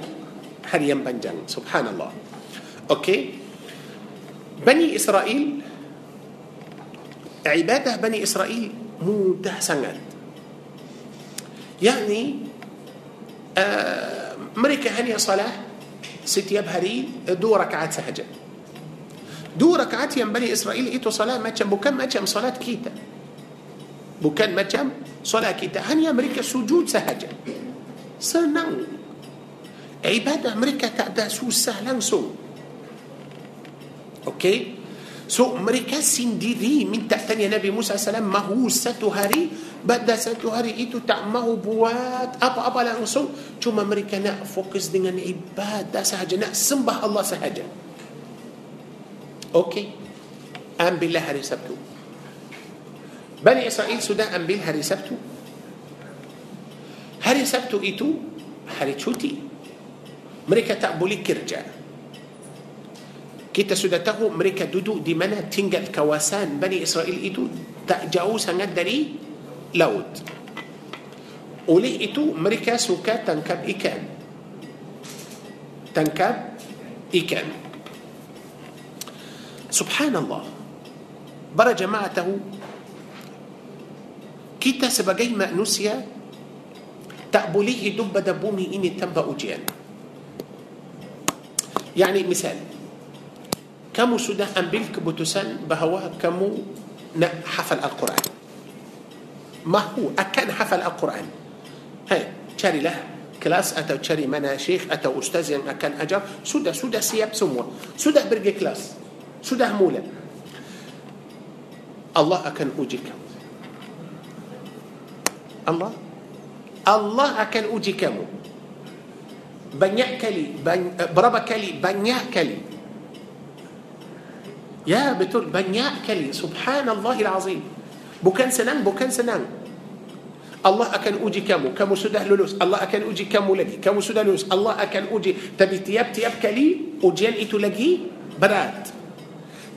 هريا بنجان. سبحان الله. أوكي. بني إسرائيل عبادة بني إسرائيل ممتع سنة. يعني آه، مريكا هني صلاة؟ ست يبهري دو ركعات سهجة. دو ركعات يا بني إسرائيل إتو صلاة ما كان بكم ما كان صلاة كيتا. بكم ما كان صلاة كيتا. هني مريكا سجود سهجة؟ سنو. عبادة مريكا تعدى سو سهلا سو أوكي؟ سو مريكا سنديري من تحتني نبي موسى عليه السلام مهوسة هاري pada satu hari itu tak mahu buat apa-apa langsung. Cuma mereka nak fokus dengan ibadah sahaja nak sembah Allah sahaja. Okey. Ambillah hari Sabtu. Bani Israel sudah ambil hari Sabtu. Hari Sabtu itu hari cuti. Mereka tak boleh kerja. Kita sudah tahu mereka duduk di mana tinggal kawasan Bani Israel itu tak jauh sangat dari لود وليه إتو مريكا تنكب إيكان تنكب إيكان سبحان الله. برا جماعته. كيتا سبجي ما نسيا. تقبليه دب دبومي إني تنبأ أجيان يعني مثال. كم سودا أمبلك بوتوسان بهواها كم حفل القرآن. ما هو؟ أكان حفل القرآن. hai carilah kelas atau cari mana syeikh atau ustaz akan ajar. sudah sudah siap semua sudah pergi kelas. sudah mula الله akan uji. الله؟ الله akan uji kamu banyak kali beberapa kali banyak kali ya betul banyak kali سبحان الله العظيم. Bukan senang, bukan senang. Allah akan uji kamu. Kamu sudah lulus. Allah akan uji kamu lagi. Kamu sudah lulus. Allah akan uji. Tapi tiap-tiap kali ujian itu lagi berat.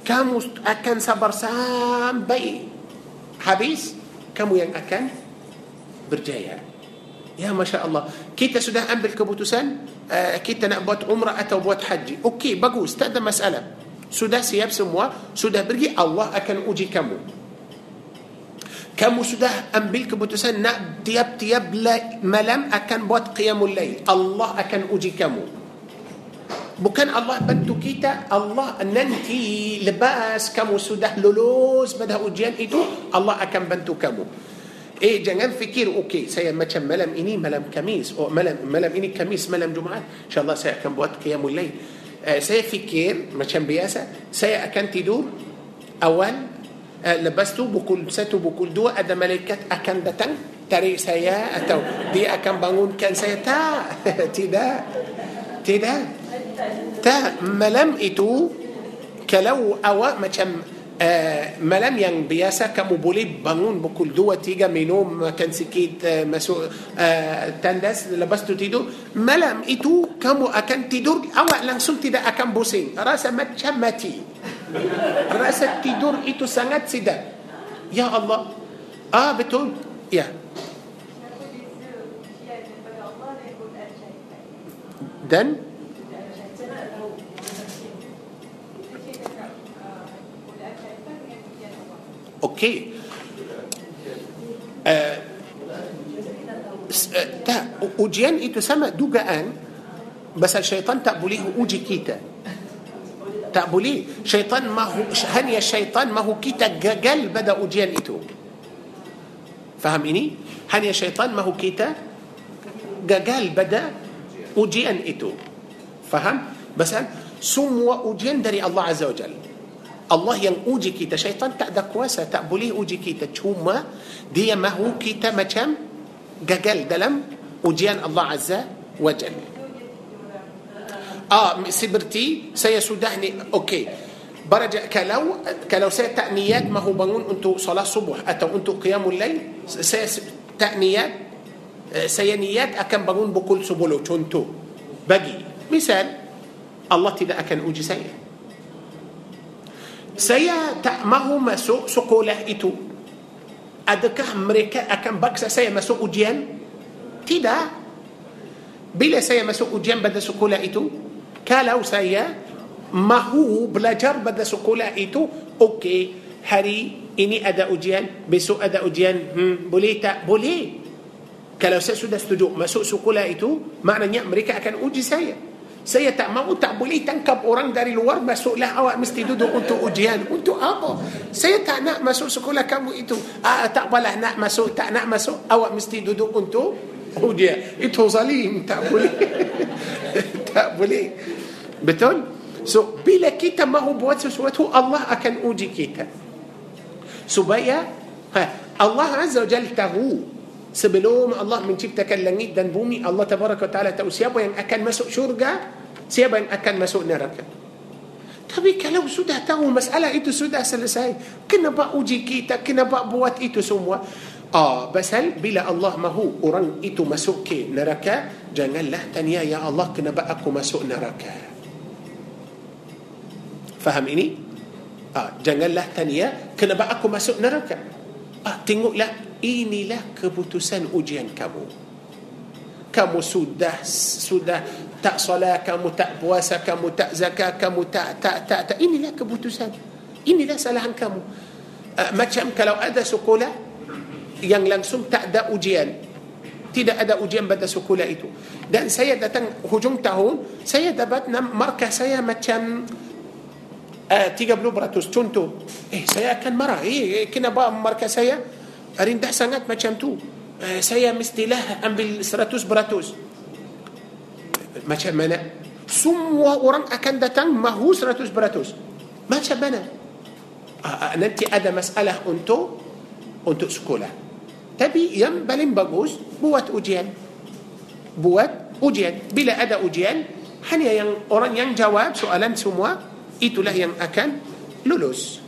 Kamu akan sabar sampai habis. Kamu yang akan berjaya. Ya Masya Allah. Kita sudah ambil keputusan. Uh, kita nak buat umrah atau buat haji. Okey, bagus. Tak ada masalah. Sudah siap semua, sudah pergi, Allah akan uji kamu. Kamu sudah ambil keputusan nak tiap-tiap malam akan buat qiyamul lail. Allah akan uji kamu. Bukan Allah bantu kita, Allah nanti lepas kamu sudah lulus pada ujian itu, Allah akan bantu kamu. Eh jangan fikir okey saya macam malam ini malam Kamis oh malam malam ini Kamis malam Jumaat insyaallah saya akan buat qiyamul lail uh, saya fikir macam biasa saya akan tidur awal uh, أه، لبسته بكل سته بكل دو ادى ملكات أكن بتن تري سيا أتو. دي أكن بانون كان سيا تا. تي دا تي دا تا. ملم إتو. كلو أوا ما أه، كان ملم ين بياسا كمبولي بانون بكل دو تيجا منو ما كان سكيت أه، مسو تندس لبستو تيدو. ملم إتو كمو أكن تدور أو لانسون تدا أكن بوسين. راسه ما تشمتي rasa tidur itu sangat sedap ya Allah ah betul ya dan Okey. Uh, tak, ujian itu sama dugaan Pasal syaitan tak boleh uji kita tak boleh syaitan mahu hanya syaitan mahu kita gagal pada ujian itu فهميني؟ hanya syaitan mahu kita gagal pada ujian itu faham? pasal semua ujian dari الله عز وجل. الله yang uji kita syaitan tak ada kuasa tak boleh uji kita cuma dia mahu kita macam gagal dalam ujian الله عز وجل. آه seperti saya sudah ni okey. برجع kalau kalau saya ada niat mahu bangun untuk صلاة الصبح atau untuk قيام الليل saya ada niat آه، saya niat akan bangun pukul sepuluh. tentu بقي. misal الله ti- tidak akan uji saya saya mahu masuk sekolah itu. adakah mereka akan paksa saya masuk ti- tidak. bila saya masuk ujian pada sekolah itu. Kalau saya mahu belajar pada sekolah itu okey hari ini ada ujian besok ada ujian hmm, boleh tak boleh kalau saya sudah setuju masuk sekolah itu maknanya mereka akan uji saya Saya tak mahu tak boleh tangkap orang dari luar masuklah awak mesti duduk untuk ujian. Untuk apa? Saya tak nak masuk sekolah kamu itu. Ah, tak apalah nak masuk, tak nak masuk. Awak mesti duduk untuk ujian. Itu zalim. Tak boleh. tak boleh. Betul? So, bila kita mahu buat sesuatu, Allah akan uji kita. Supaya ha, Allah Azza wa Jal tahu sebelum Allah menciptakan langit dan bumi Allah tabaraka taala tahu siapa yang akan masuk syurga siapa yang akan masuk neraka tapi kalau sudah tahu masalah itu sudah selesai kenapa uji kita kenapa buat itu semua Ah, pasal bila Allah mahu orang itu masuk ke neraka, janganlah tanya ya Allah kenapa aku masuk neraka. Faham ini? Ah, janganlah tanya kenapa aku masuk neraka. Ah, tengoklah inilah keputusan ujian kamu kamu sudah sudah tak solat kamu tak puasa kamu tak zakat kamu tak tak tak, tak. inilah keputusan inilah salahan kamu uh, macam kalau ada sekolah yang langsung tak ada ujian tidak ada ujian pada sekolah itu dan saya datang hujung tahun saya dapat markah saya macam uh, 30% contoh eh saya akan marah eh kenapa markah saya rendah sangat macam tu eh, saya mestilah ambil seratus beratus macam mana semua orang akan datang mahu seratus beratus macam mana uh, nanti ada masalah untuk untuk sekolah tapi yang paling bagus buat ujian. Buat ujian. Bila ada ujian hanya yang orang yang jawab soalan semua itulah yang akan lulus.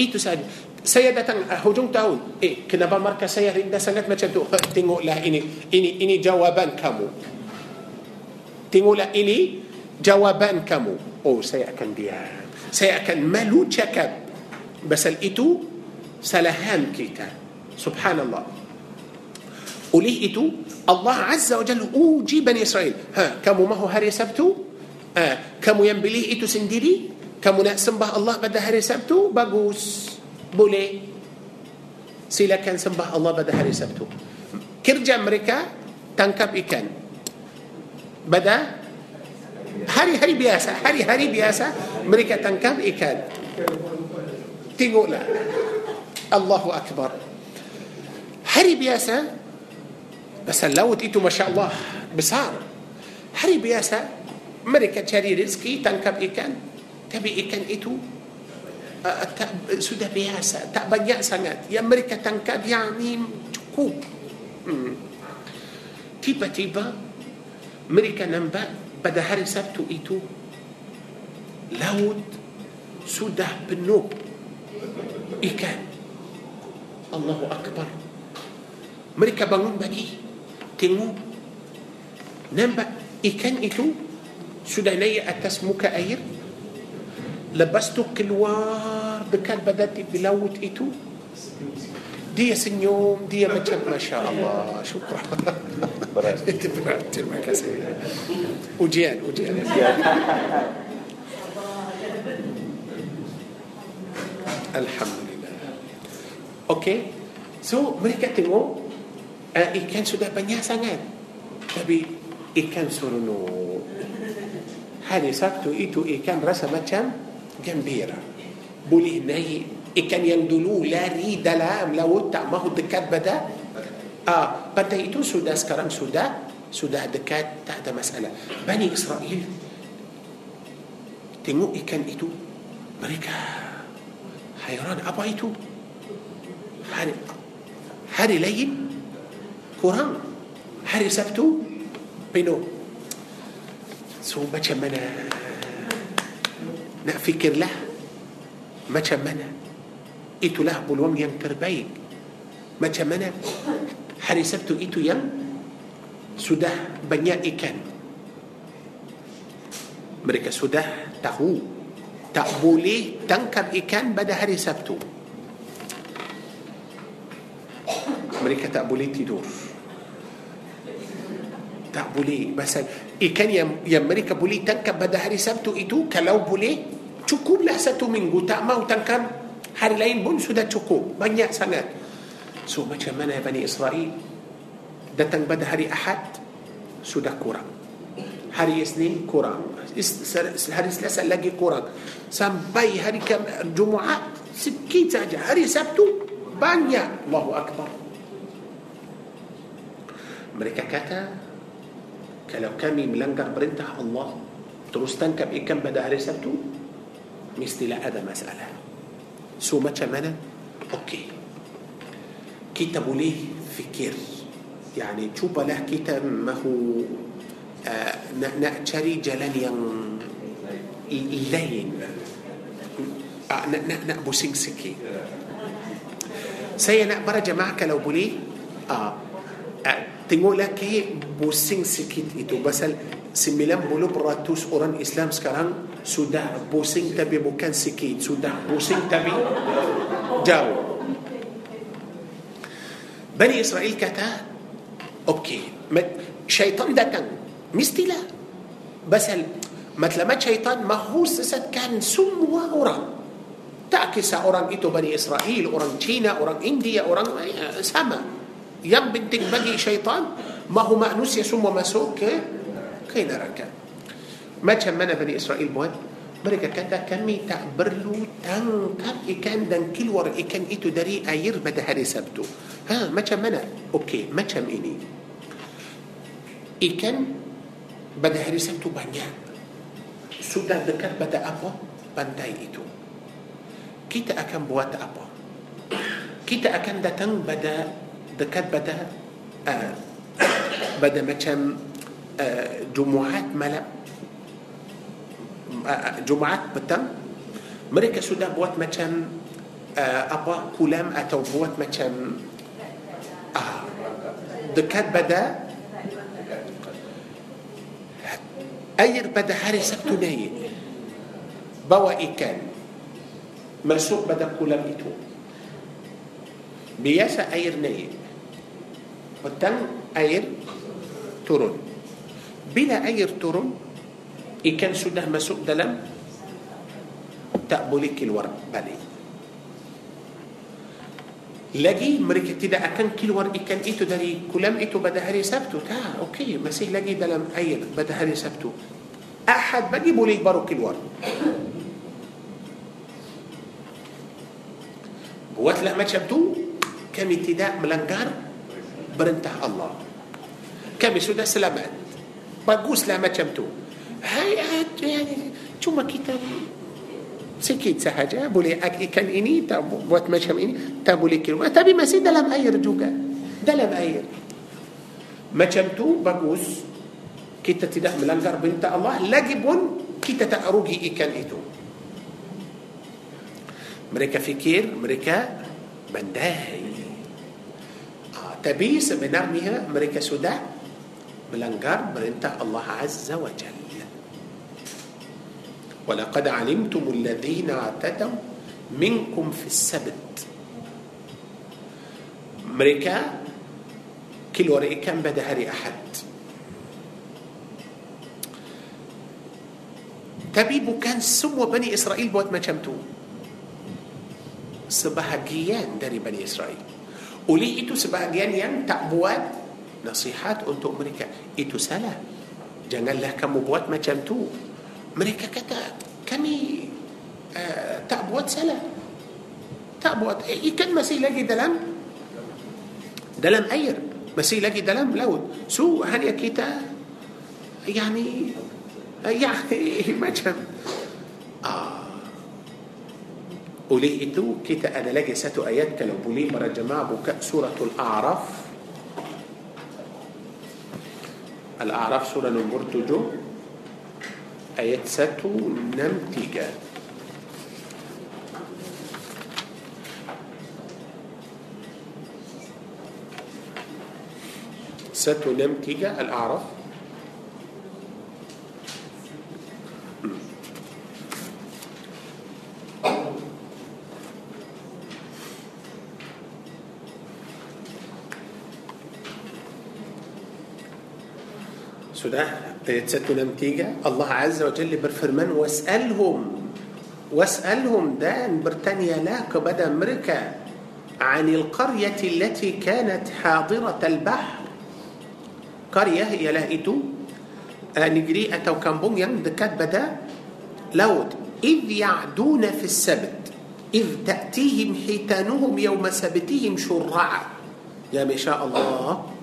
Itu saja saya datang uh, hujung tahun. Eh kenapa markas saya rendah sangat macam tu? Tengoklah ini. Ini ini jawaban kamu. Tengoklah ini jawaban kamu. Oh saya akan diam. Saya akan malu cakap. Pasal itu salahan kita. Subhanallah oleh itu Allah Azza wa Jalla uji Bani Israel. Ha, kamu mahu hari Sabtu? Ha, kamu yang pilih itu sendiri? Kamu nak sembah Allah pada hari Sabtu? Bagus. Boleh. Silakan sembah Allah pada hari Sabtu. Kerja mereka tangkap ikan. Pada hari-hari biasa hari-hari biasa mereka tangkap ikan. Tengoklah. Allahu Akbar. Hari biasa Masya Allah besar hari biasa mereka cari rezeki tangkap ikan tapi ikan itu uh, tak, sudah biasa tak banyak sangat yang mereka tangkap yang ni cukup hmm. tiba-tiba mereka nampak pada hari Sabtu itu laut sudah penuh ikan Allahu Akbar mereka bangun pagi tengok nampak ikan itu sudah naik atas muka air lepas tu keluar dekat badan di laut itu dia senyum dia macam Masya Allah syukur berat itu berat terima kasih ujian ujian Alhamdulillah Okay So mereka tengok uh, Ikan sudah banyak sangat. Tapi Ikan seronok. Hari Sabtu itu ikan rasa macam gembira. Boleh naik ikan yang dulu lari dalam laut tak mahu dekat pada ah, pada itu sudah sekarang sudah sudah dekat tak ada masalah. Bani Israel tengok ikan itu mereka hairan. Apa itu? Hari hari lain kurang. Hari Sabtu penuh so macam mana? Nak fikirlah macam mana? Itulah peluang yang terbaik. Macam mana? Hari Sabtu itu yang sudah banyak ikan. Mereka sudah tahu tak boleh tangkap ikan pada hari Sabtu. Mereka tak boleh tidur tak boleh pasal. Ikan yang yang mereka boleh tangkap pada hari Sabtu itu kalau boleh cukuplah satu minggu. Tak mau tangkap hari lain pun sudah cukup. Banyak sangat. So macam mana Bani Israel datang pada hari Ahad? Sudah kurang. Hari Isnin kurang. Hari Selasa lagi kurang. Sampai hari Jumaat sikit saja. Hari Sabtu banyak. Allahu Akbar. Mereka kata كلو كامي ملانجر برنتح الله. تروس تنكب إيه كان بدا رسالته مستي لا أدا مسألة سو ما تشمانا؟ أوكي. كتاب ليه فكر يعني تشوبا له كتاب ما هو آه نأتشاري جلانيا لين. آه نأبو سكي سيا نأبرا جماعك لو بولي آه. آه. Uh, uh, tengoklah ke pusing sikit itu pasal 90% orang Islam sekarang sudah pusing tapi bukan sikit sudah pusing tapi jauh Bani Israel kata okey syaitan bukan mestilah pasal memang syaitan mahu sesatkan semua orang tak kisah orang itu بني إسرائيل orang Cina orang يم بنتك بقي شيطان ما هو مأنوس يسمى مسوك كي نراك ما mana بني إسرائيل buat mereka kata kami tak perlu tangkap ikan dan keluar ikan itu dari air pada hari Sabtu. Ha, macam mana? Okey, macam ini. Ikan pada hari Sabtu banyak. Sudah dekat pada apa? Pantai itu. Kita akan buat apa? Kita akan datang pada دكات بدا بدا ما كان آه، جمعات ملا آه، آه، جمعات بتا مريكا سودا بوات ما كان أبا كلام أتو بوات ما كان آه. دكات بدا أير بدا هاري سبتوني buat ikan masuk pada kolam itu biasa air naik kadang air turun bila air turun ikan sudah masuk dalam tak boleh keluar balik lagi mereka tidak akan keluar ikan itu dari kolam itu pada hari Sabtu. tak okey masih lagi dalam air pada hari Sabtu. أحد بجي بولي بارو كلور جوات لا ما تشبتو كم ابتداء ملنجار perintah Allah kami sudah selamat baguslah macam tu yani cuma kita sikit sahaja boleh ikan ini tak buat macam ini tak boleh keluar tapi masih dalam air juga dalam air macam tu bagus kita tidak melanggar perintah Allah lagi pun kita tak rugi ikan itu mereka fikir mereka pandai ah, tapi sebenarnya mereka sudah melanggar perintah Allah Azza wa Jalla ولقد علمتم الذين اعتدوا منكم في السبت mereka keluar ikan pada hari Ahad tapi bukan semua Bani Israel buat macam tu sebahagian dari Bani Israel Oleh itu sebahagian yang tak buat nasihat untuk mereka itu salah. Janganlah kamu buat macam tu. Mereka kata kami uh, tak buat salah. Tak buat eh, ikan masih lagi dalam dalam air masih lagi dalam laut. So hanya kita yani eh, yani macam oleh itu kita ada lagi satu ayat kalau boleh para jemaah buka suratul A'raf Al-A'raf surah nombor tujuh ayat 163 163 الأعراف سوده تسدوا لم الله عز وجل برفرمن واسألهم. واسألهم دان برتانيا لاك بدا أمريكا عن القرية التي كانت حاضرة البحر. قرية ialah itu آه، negeri atau kampung yang dekat pada. laut إذ يعدون في السبت إذ تأتيهم حيتانهم يوم سبتهم شرعا يا ما شاء الله.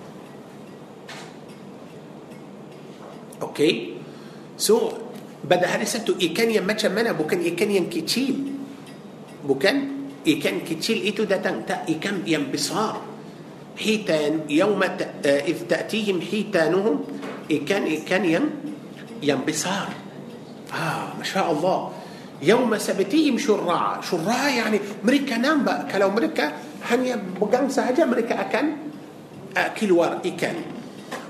okey so pada hari Sabtu ikan yang macam mana bukan ikan yang kecil bukan ikan kecil itu datang tak ikan yang besar hitan يوم إذ تأتيهم حيتانهم ikan ikan yang yang besar ah masya Allah يوم سبتهم شرعا شرعا يعني mereka nampak kalau mereka hanya pegang sahaja mereka akan keluar ikan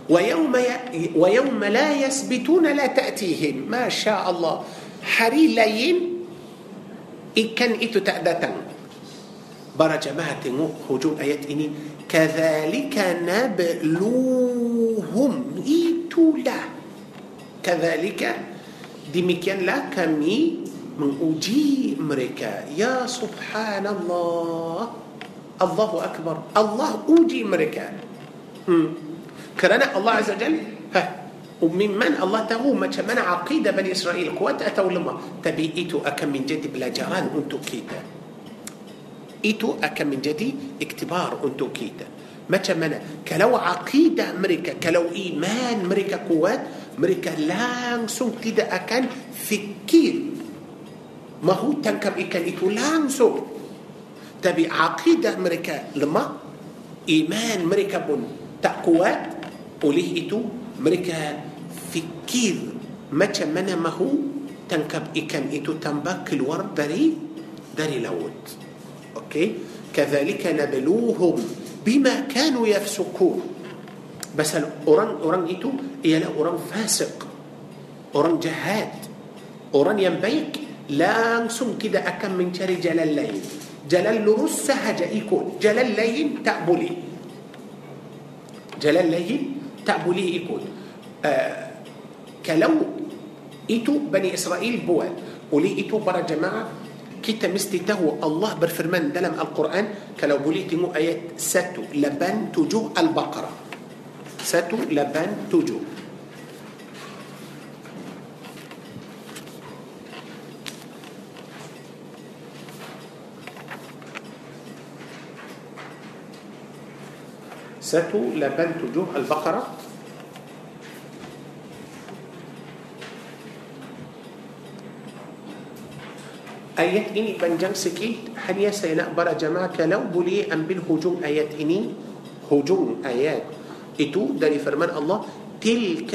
ويوم, ي... ويوم لا يثبتون لا تأتيهم. ما شاء الله. hari lain ikan itu tak ada pergi jauh maka hujung ayat ini كذلك نبلوهم. itulah. كذلك demikianlah kami menguji mereka. يا سبحان الله. الله أكبر. الله uji mereka. kerana الله عز وجل ها. memang الله tahu macam mana akidah بني إسرائيل kuat atau lemah tapi tapi itu akan menjadi pelajaran untuk kita. itu akan menjadi iktibar untuk kita. macam mana kalau akidah mereka kalau iman mereka kuat mereka langsung tidak akan fikir. mahu tangkap ikan itu langsung tapi akidah mereka lemah؟ إيمان مريكا بون. تقوات oleh itu mereka fikir macam mana mahu tangkap ikan itu tambah keluar dari dari laut okey kadzalika nabluhum bima kanu yafsukun pasal orang-orang itu ialah orang fasik orang jahat orang yang baik langsung tidak akan mencari jalan lain jalan lurus sahaja ikut jalan lain tak boleh jalan lain tak boleh ikut ah, kalau itu Bani Israel buat boleh itu para jemaah kita mesti tahu Allah berfirman dalam Al-Quran kalau boleh tengok ayat satu lapan tujuh Al-Baqarah. satu lapan tujuh ستو لبنت وجوه البقرة. آيات إني بنجم سكيت هل يسينا برا جماعك لو بلي أم بالهجوم آيات إني هجوم آيات. إتو داري فرمان الله تلك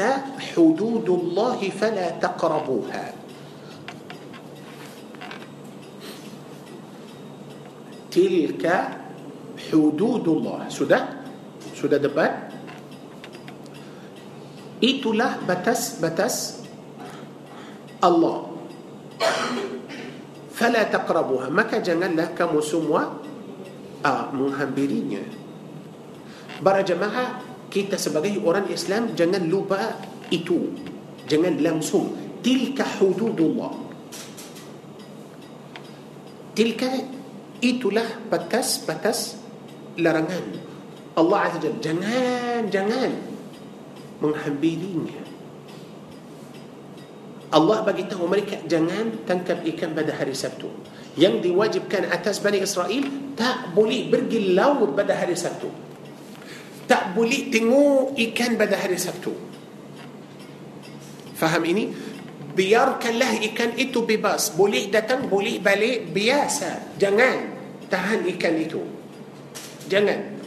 حدود الله فلا تقربوها. تلك حدود الله. سدى sudah dapat itulah batas-batas Allah. Fala taqrabuha. Maka janganlah kamu semua ah, menghampirinya. Para jemaah kita sebagai orang Islam jangan lupa itu. Jangan langsung. Tilka hududullah. Tilka itulah batas-batas larangan Allah Azza Jalla jangan jangan menghampirinya Allah bagi tahu mereka jangan tangkap ikan pada hari Sabtu. Yang diwajibkan atas Bani Israel tak boleh pergi laut pada hari Sabtu. Tak boleh tengok ikan pada hari Sabtu. Faham ini? Biarkanlah ikan itu bebas. Boleh datang boleh balik biasa. Jangan tahan ikan itu. Jangan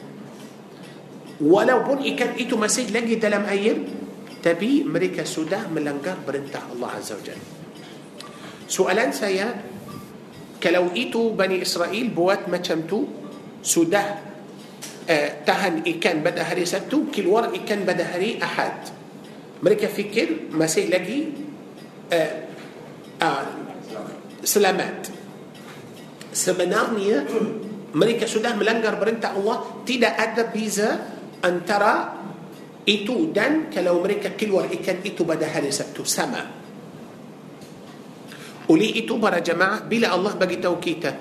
walaupun ikan itu masih lagi dalam air tapi mereka sudah melanggar perintah Allah Azza wa Jalla. Soalan saya kalau itu Bani Israel buat macam tu sudah uh, tahan ikan pada hari Sabtu keluar ikan pada hari Ahad. Mereka fikir masih lagi uh, uh, selamat. Sebenarnya mereka sudah melanggar perintah Allah tidak ada beza antara itu dan kalau mereka keluar ikan itu pada hari Sabtu sama. Oleh itu para jemaah bila Allah bagi tahu kita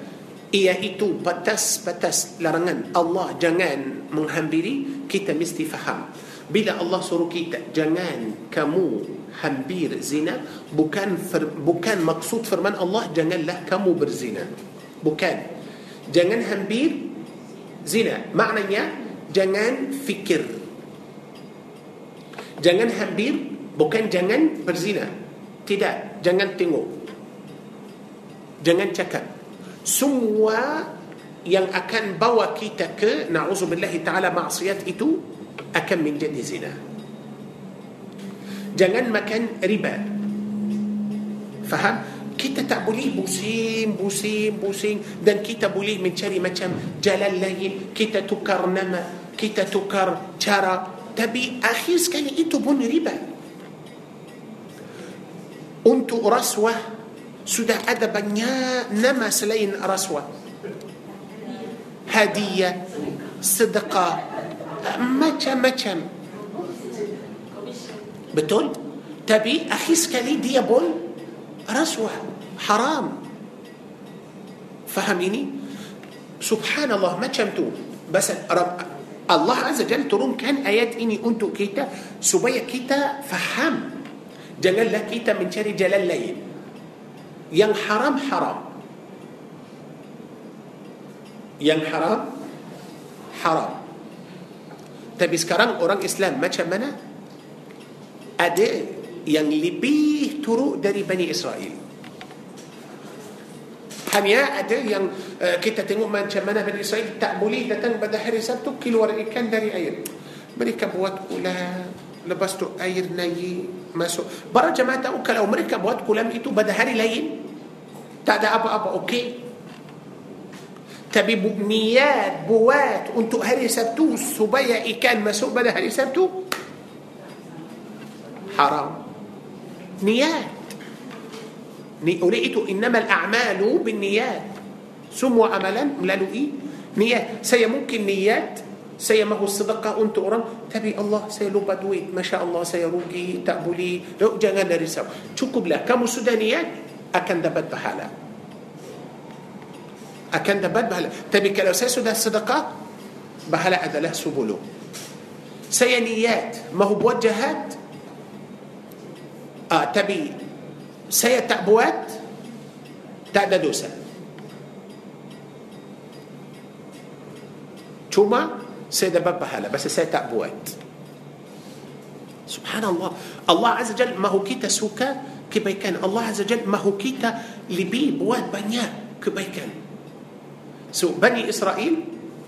iaitu batas-batas larangan Allah jangan menghampiri kita mesti faham. Bila Allah suruh kita jangan kamu hampir zina bukan bukan maksud firman Allah janganlah kamu berzina. Bukan. Jangan hampir zina. Maknanya jangan fikir. Jangan hampir bukan jangan berzina. Tidak jangan tengok. Jangan cakap. Semua yang akan bawa kita ke na'udzubillahi ta'ala maksiat itu akan menjadi zina. Jangan makan riba. Faham? Kita tak boleh pusing pusing pusing dan kita boleh mencari macam jalan lain. Kita tukar nama kita tukar cara tapi akhir sekali itu pun riba untuk rasuah sudah ada banyak nama selain rasuah hadiah sedekah macam-macam betul tapi akhir sekali dia pun rasuah haram faham ini subhanallah macam tu bas Allah Azza Jal turunkan ayat ini untuk kita supaya kita faham. Janganlah kita mencari jalan lain. Yang haram haram. Yang haram haram. Tapi sekarang orang Islam macam mana? Ada yang lebih turut dari Bani Israel هم يا أدري أن كتة نؤمن شمنا بني إسرائيل تأبولي تتن بدا حرسا تكي الورق كان داري أير مري كبوات كلا لبستو أير ناي ماسو برا جماعة أوكا لو مري كبوات كلا ميتو بدا هاري لين تعدى أبا أبا أوكي تبي بميات بوات أنتو هاري سبتو سبايا إكان ماسو بدا هاري سبتو حرام نيات أولئك إنما الأعمال بالنيات. سموا عملا لا إيه؟ نيات. سي ممكن نيات. سي ما هو الصدقة أنت أرام تبي الله سي لو بدوي. ما شاء الله سي روجي تأبلي لو جنال لرساله تكب له كم سودانيات أكن دبت بحالا. أكن دبت بحالا. تبي كلو سي سودان صدقة؟ بحالة أدلة سبوله سي نيات. ما هو بوجهات؟ آه تبي saya tak buat tak ada dosa. Cuma saya dapat pahala basta saya tak buat. Subhanallah. Allah azza jal mahu kita suka kebaikan. Allah azza jal mahu kita lebih buat banyak kebaikan. So Bani Israel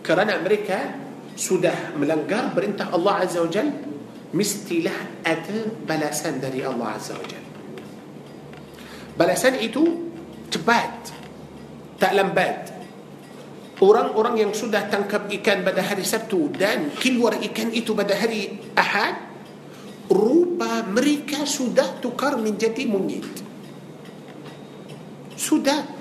kerana mereka sudah melanggar perintah Allah azza jal mestilah ada balasan dari Allah azza jal Balasan itu cepat Tak lambat. Orang-orang yang sudah tangkap ikan pada hari Sabtu Dan keluar ikan itu pada hari Ahad Rupa mereka sudah tukar menjadi monyet Sudah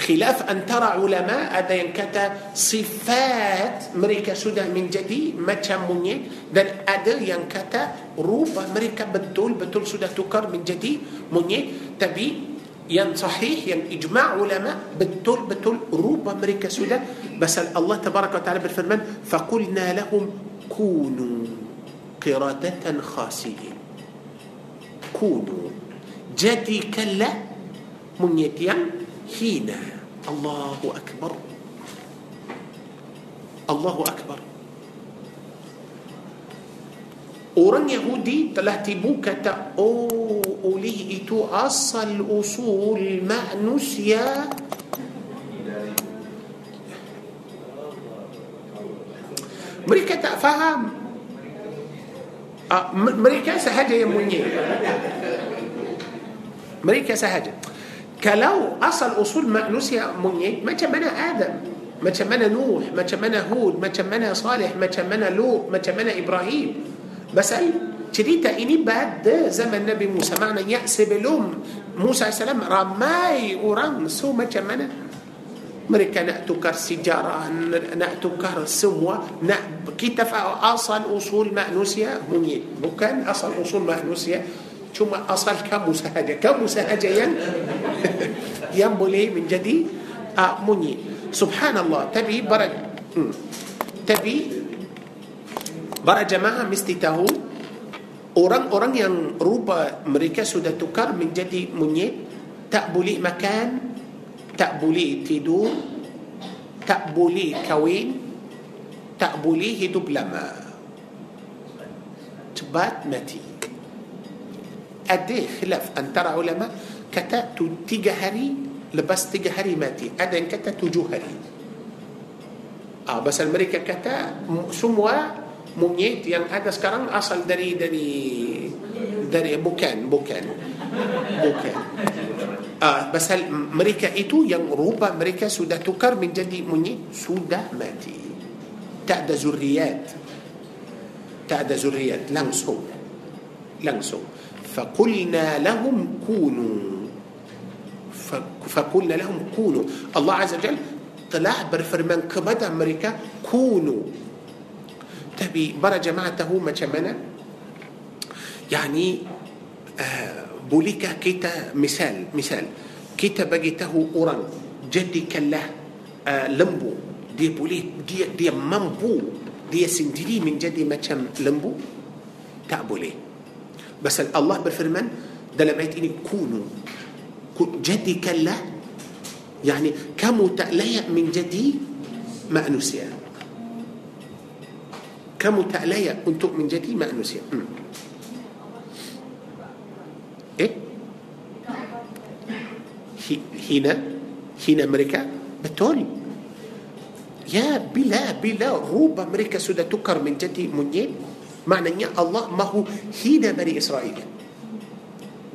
خلاف أن ترى علماء هذا ينكتا صفات مريكا سودا من جدي ما تشمني دان أدل ينكتا روبا مريكا بدول بدول سودا تكر من جدي مني تبي ين صحيح ين إجماع علماء بدول بدول روبا مريكا سودا بس الله تبارك وتعالى بالفرمان فقلنا لهم كونوا قرادة خاسين كونوا. جدي كلا مني hina Allahu Akbar Allahu Akbar Orang Yahudi telah tibu kata Oh oleh itu asal usul manusia Mereka tak faham uh, Mereka sahaja yang bunyi Mereka sahaja كلو أصل أصول مأنوسيا مني. ما تمنى آدم؟ ما تمنى نوح؟ ما تمنى هود؟ ما تمنى صالح؟ ما تمنى لو ما تمنى إبراهيم؟ peristiwa ini pada zaman Nabi Musa. maknanya sebelum Musa عليه السلام ramai orang semua macam mana mereka nak tukar sejarah nak tukar sebab kata asal usul manusia monyet. bukan asal usul manusia tapi asal kamu sahaja kamu sahaja يعني yang boleh menjadi uh, munyi subhanallah. Tapi para hmm. tapi para jemaah mesti tahu orang-orang yang rupa mereka sudah tukar menjadi monyet tak boleh makan tak boleh tidur tak boleh kahwin tak boleh hidup lama. Cepat mati. Ada khilaf antara ulama kata tu tiga hari lepas tiga hari mati ada yang kata tujuh hari ah, pasal mereka kata semua monyet yang ada sekarang asal dari dari dari bukan bukan bukan ah, pasal mereka itu yang rupa mereka sudah tukar menjadi monyet sudah mati tak ada zuriat tak ada zuriat langsung langsung فقلنا لهم كونوا فقلنا لهم كونوا. الله عز وجل telah berfirman kepada mereka كونوا. tapi para jemaah macam mana يعني ah, bolehkah kita misal misal. kita bagi tahu orang jadilah ah, lembu. dia boleh dia dia mampu دي سندري من جدي ما كم لمبو. تأبولي. بس الله بالفرمان دلما يتيني كونوا. جدي كلا يعني كم تأليق من جدي ما نسي كم تأليق كنت من جدي ما نسي إيه؟ هنا هنا أمريكا. بتول يا بلا بلا. روب أمريكا سودة تكر من جدي منين معنى يا الله ما هو هنا بني إسرائيل.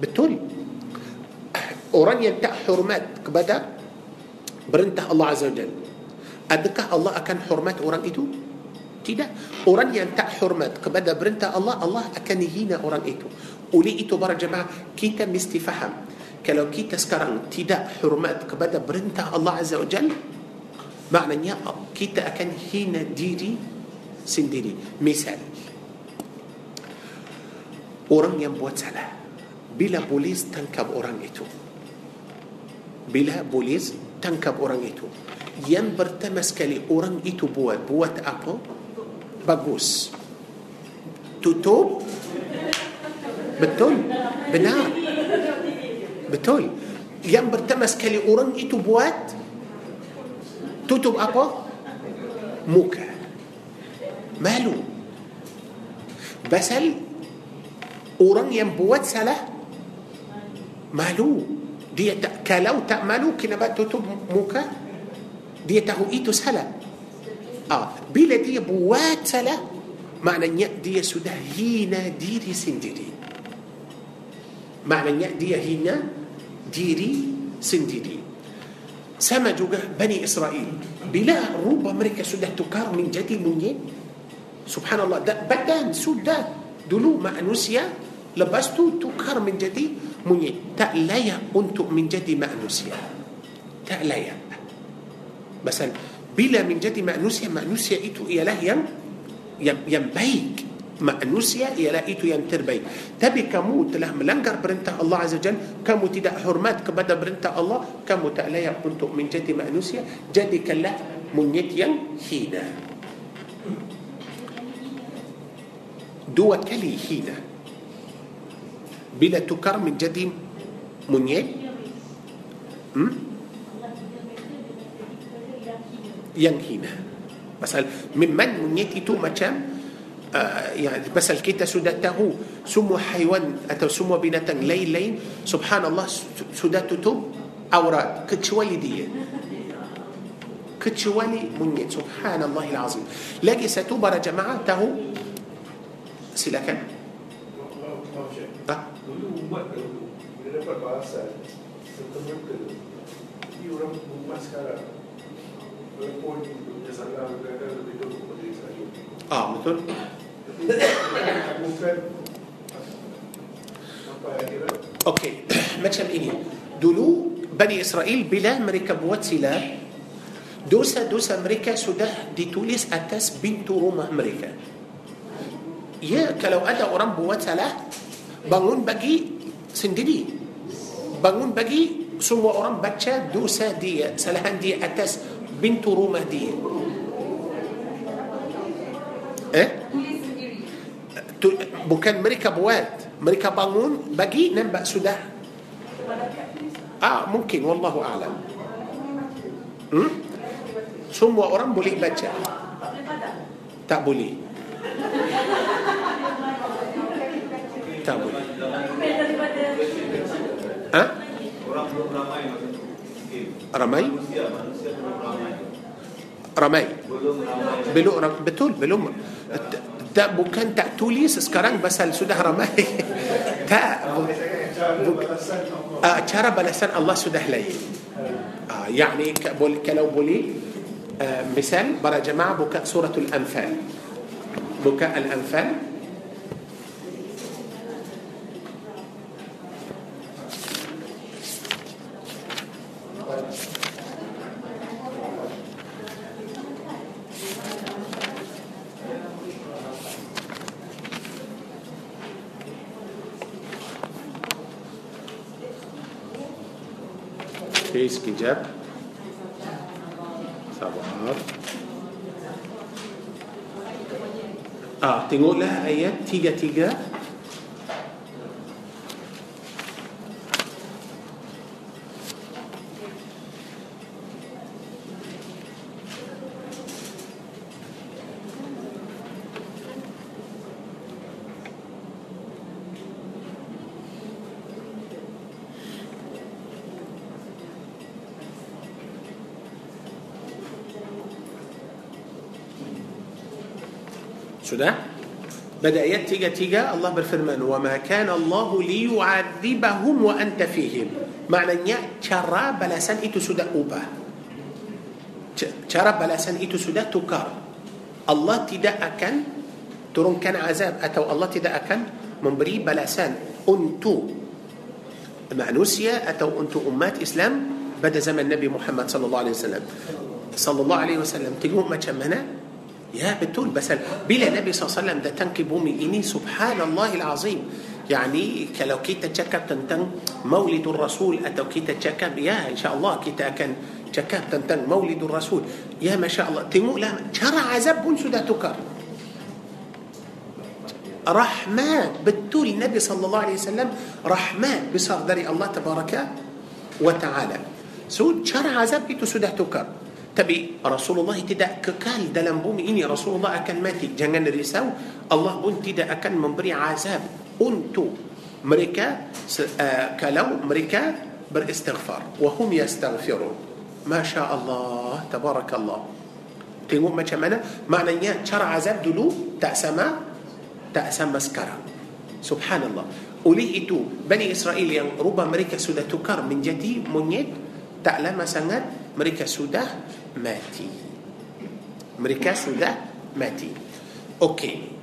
بتولي Orang yang tak hormat kepada perintah Allah Azza wa Adakah Allah akan hormat orang itu? Tidak. Orang yang tak hormat kepada perintah Allah, Allah akan hina orang itu. Oleh itu para jemaah, kita mesti faham. Kalau kita sekarang tidak hormat kepada perintah Allah Azza wa maknanya kita akan hina diri sendiri. Misal, orang yang buat salah bila polis tangkap orang itu bila polis tangkap orang itu yang pertama sekali orang itu buat buat apa? Bagus. Tutup. Betul? Benar. Betul. Yang pertama sekali orang itu buat tutup apa? Muka. Malu. Basal orang yang buat salah malu dia tak kalau tak malu kenapa tutup muka dia tahu itu salah ah bila dia buat salah maknanya dia sudah hina diri sendiri maknanya dia hina diri sendiri sama juga Bani Israel bila rupa mereka sudah tukar menjadi monyet subhanallah badan sudah dulu manusia lepas tu tukar menjadi monyet tak layak untuk menjadi manusia. Tak layak. Pasal bila menjadi manusia manusia itu ialah yang yang yang baik. Manusia ialah itu yang terbaik. Tapi kamu telah melanggar perintah Allah Azza Jal kamu tidak hormat kepada perintah Allah kamu tak layak untuk menjadi manusia jadikanlah monyet yang hina. Dua kali hina بلا تكر من جدي منيل؟ ينهينا. بس من من منيتي تو مكان آه، يعني بس الكيتا سدته سمو حيوان أتو سمو بنتن ليل ليل؟ سبحان الله سدته تو أوراد. كتشوالي دي كتشوالي منيت. سبحان الله العظيم لكن ستوبر جماعته. سلكا أه؟ Dulu Bila dapat bahasan Serta mereka Ini orang umat sekarang Walaupun Dia salah Kadang-kadang lebih dulu Kepada saya Ah betul. Bukan Sampai akhirat Okey Macam ini. Dulu Bani Israel Bila mereka buat silap Dosa-dosa mereka sudah ditulis atas pintu rumah mereka. Ya, kalau ada orang buat salah, bangun bagi sendiri. Bangun bagi semua orang baca dosa dia kesalahan dia atas pintu rumah dia. Eh? Tu, bukan mereka buat. Mereka bangun bagi nampak sudah. Ah mungkin. Wallahu alam. Hmm? semua orang boleh baca. Tak boleh التأويل أه؟ رمي؟ رمي. بلوم رم... بتول بلو تا ممكن تأتوليس سكران بس السوده رمي؟ تا آه، ترى بلسان الله سودة لي. آه، يعني كبول كلو بولي. آه، مثال برا جماعة بكاء سورة الأنفال. بكاء الأنفال. Sekejap. Sabar. Ah, tengoklah ayat tiga-tiga. Sudah? Pada ayat tiga-tiga Allah berfirman وَمَا كَانَ اللَّهُ لِيُعَذِّبَهُمْ وَأَنْتَ فِيهِمْ Maknanya cara balasan itu sudah ubah Cara balasan itu sudah tukar Allah tidak akan turunkan azab Atau Allah tidak akan memberi balasan Untuk manusia Atau untuk umat Islam Pada zaman Nabi Muhammad sallallahu alaihi wasallam Sallallahu alaihi wasallam Tengok macam mana يا بتقول بس بلا نبي صلى الله عليه وسلم ده تنكي بومي إني سبحان الله العظيم. يعني كلو كيتا تشكا تنتن مولد الرسول أتو كيتا تشكا يا إن شاء الله كيتا كان تشكا تنتن مولد الرسول. يا ما شاء الله. تمو لا شرع عذاب بون سودا تكر رحمان بتقول النبي صلى الله عليه وسلم رحمان بصدر الله تبارك وتعالى. سود شرع عذاب بيتو سودا تكر Tapi Rasulullah tidak kekal dalam bumi ini. Rasulullah akan mati. Jangan risau. Allah pun tidak akan memberi azab Untuk mereka uh, Kalau mereka beristighfar. Wahum yastaghfirun. Masya Allah Tabarakallah. Tengok macam mana? Maknanya cara azab dulu Tak sama Tak sama sekarang. Subhanallah. Oleh itu Bani Israel yang rubah mereka sudah tukar Menjadi monyet Tak lama sangat Mereka sudah mati. Mereka sudah mati. Okey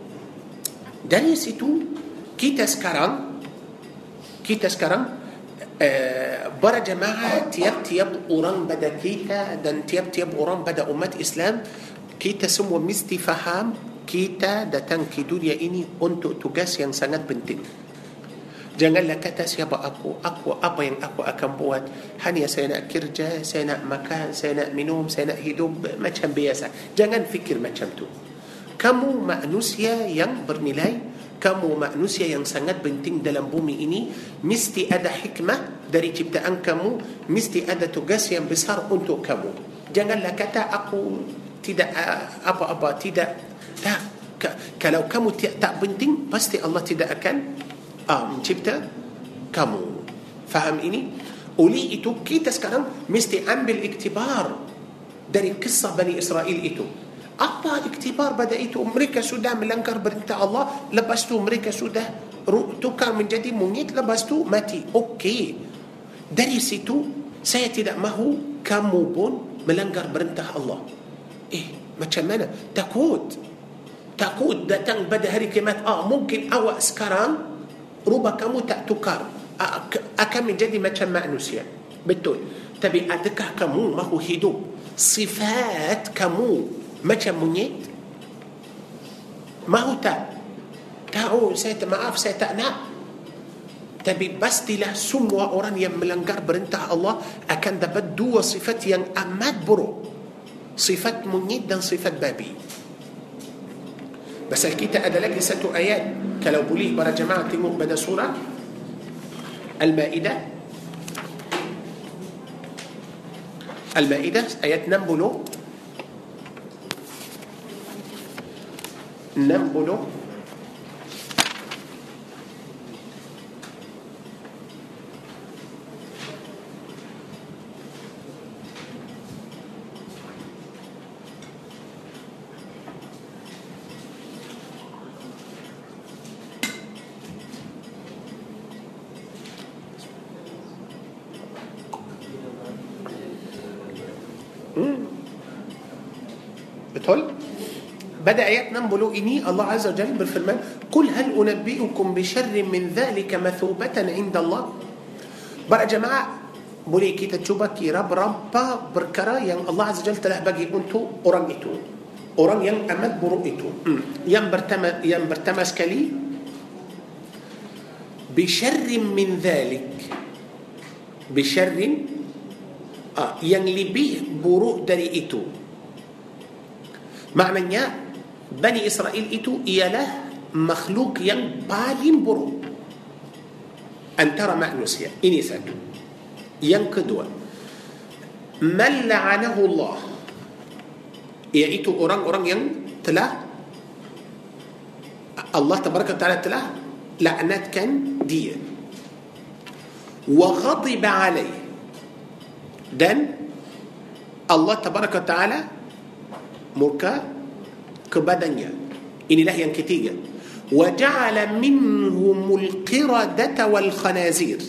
dari situ kita sekarang kita sekarang uh, para jemaah tiap-tiap orang pada kita dan tiap-tiap orang pada umat Islam kita semua mesti faham kita datang ke dunia ini untuk tugas yang sangat penting Janganlah kata siapa aku. Aku apa yang aku akan buat. Hanya saya nak kerja Saya nak makan Saya nak minum Saya nak hidup. Macam biasa. Jangan fikir macam tu. Kamu manusia yang bernilai. Kamu manusia yang sangat penting dalam bumi ini. Mesti ada hikmah Dari ciptaan kamu. Mesti ada tugas yang besar untuk kamu. Janganlah kata aku Tidak apa-apa Tidak. Tak. Kalau kamu tak penting Pasti Allah tidak akan uh, mencipta kamu. Faham ini? Oleh itu kita sekarang mesti ambil iktibar dari kisah Bani Israel itu. Apa iktibar pada itu? Mereka sudah melanggar perintah Allah, lepas tu mereka sudah tukar menjadi monyet, lepas tu mati. Okey. Dari situ saya tidak mahu kamu pun melanggar perintah Allah. Eh, macam mana? Takut. Takut datang pada hari kiamat. Ah, mungkin awak sekarang rubah kamu tak tukar. Akan menjadi macam manusia. Betul. Tapi adakah kamu mahu hidup? Sifat kamu macam monyet? Mahu tak? Tahu saya tak maaf saya tak nak. Tapi pastilah semua orang yang melanggar perintah Allah akan dapat dua sifat yang amat buruk. Sifat monyet dan sifat babi. pasal kita ada lagi satu ayat? kalau boleh para jemaah tengok pada سورة المائدة. المائدة ayat enam puluh نمبلو hal pada ayat enam puluh ini الله عز وجل berfirman قل هل أنبئكم بشر من ذلك مثوبة عند الله؟ para jemaah bolehkah cuba kira perkara-perkara yang الله عز وجل telah bagi untuk orang itu orang yang amat buruk itu yang pertama yang pertama sekali. بشر من ذلك. بشر ah yang lebih buruk dari itu maknanya Bani Israel itu ialah makhluk yang paling buruk. antara manusia ini sudah yang من لعنه الله؟ iaitu orang-orang yang telah? الله تبارك وتعالى telah? laknatkan dia وغضب عليه. دن الله تبارك وتعالى murka kepadanya inilah yang ketiga وجعل منهم القردة والخنازير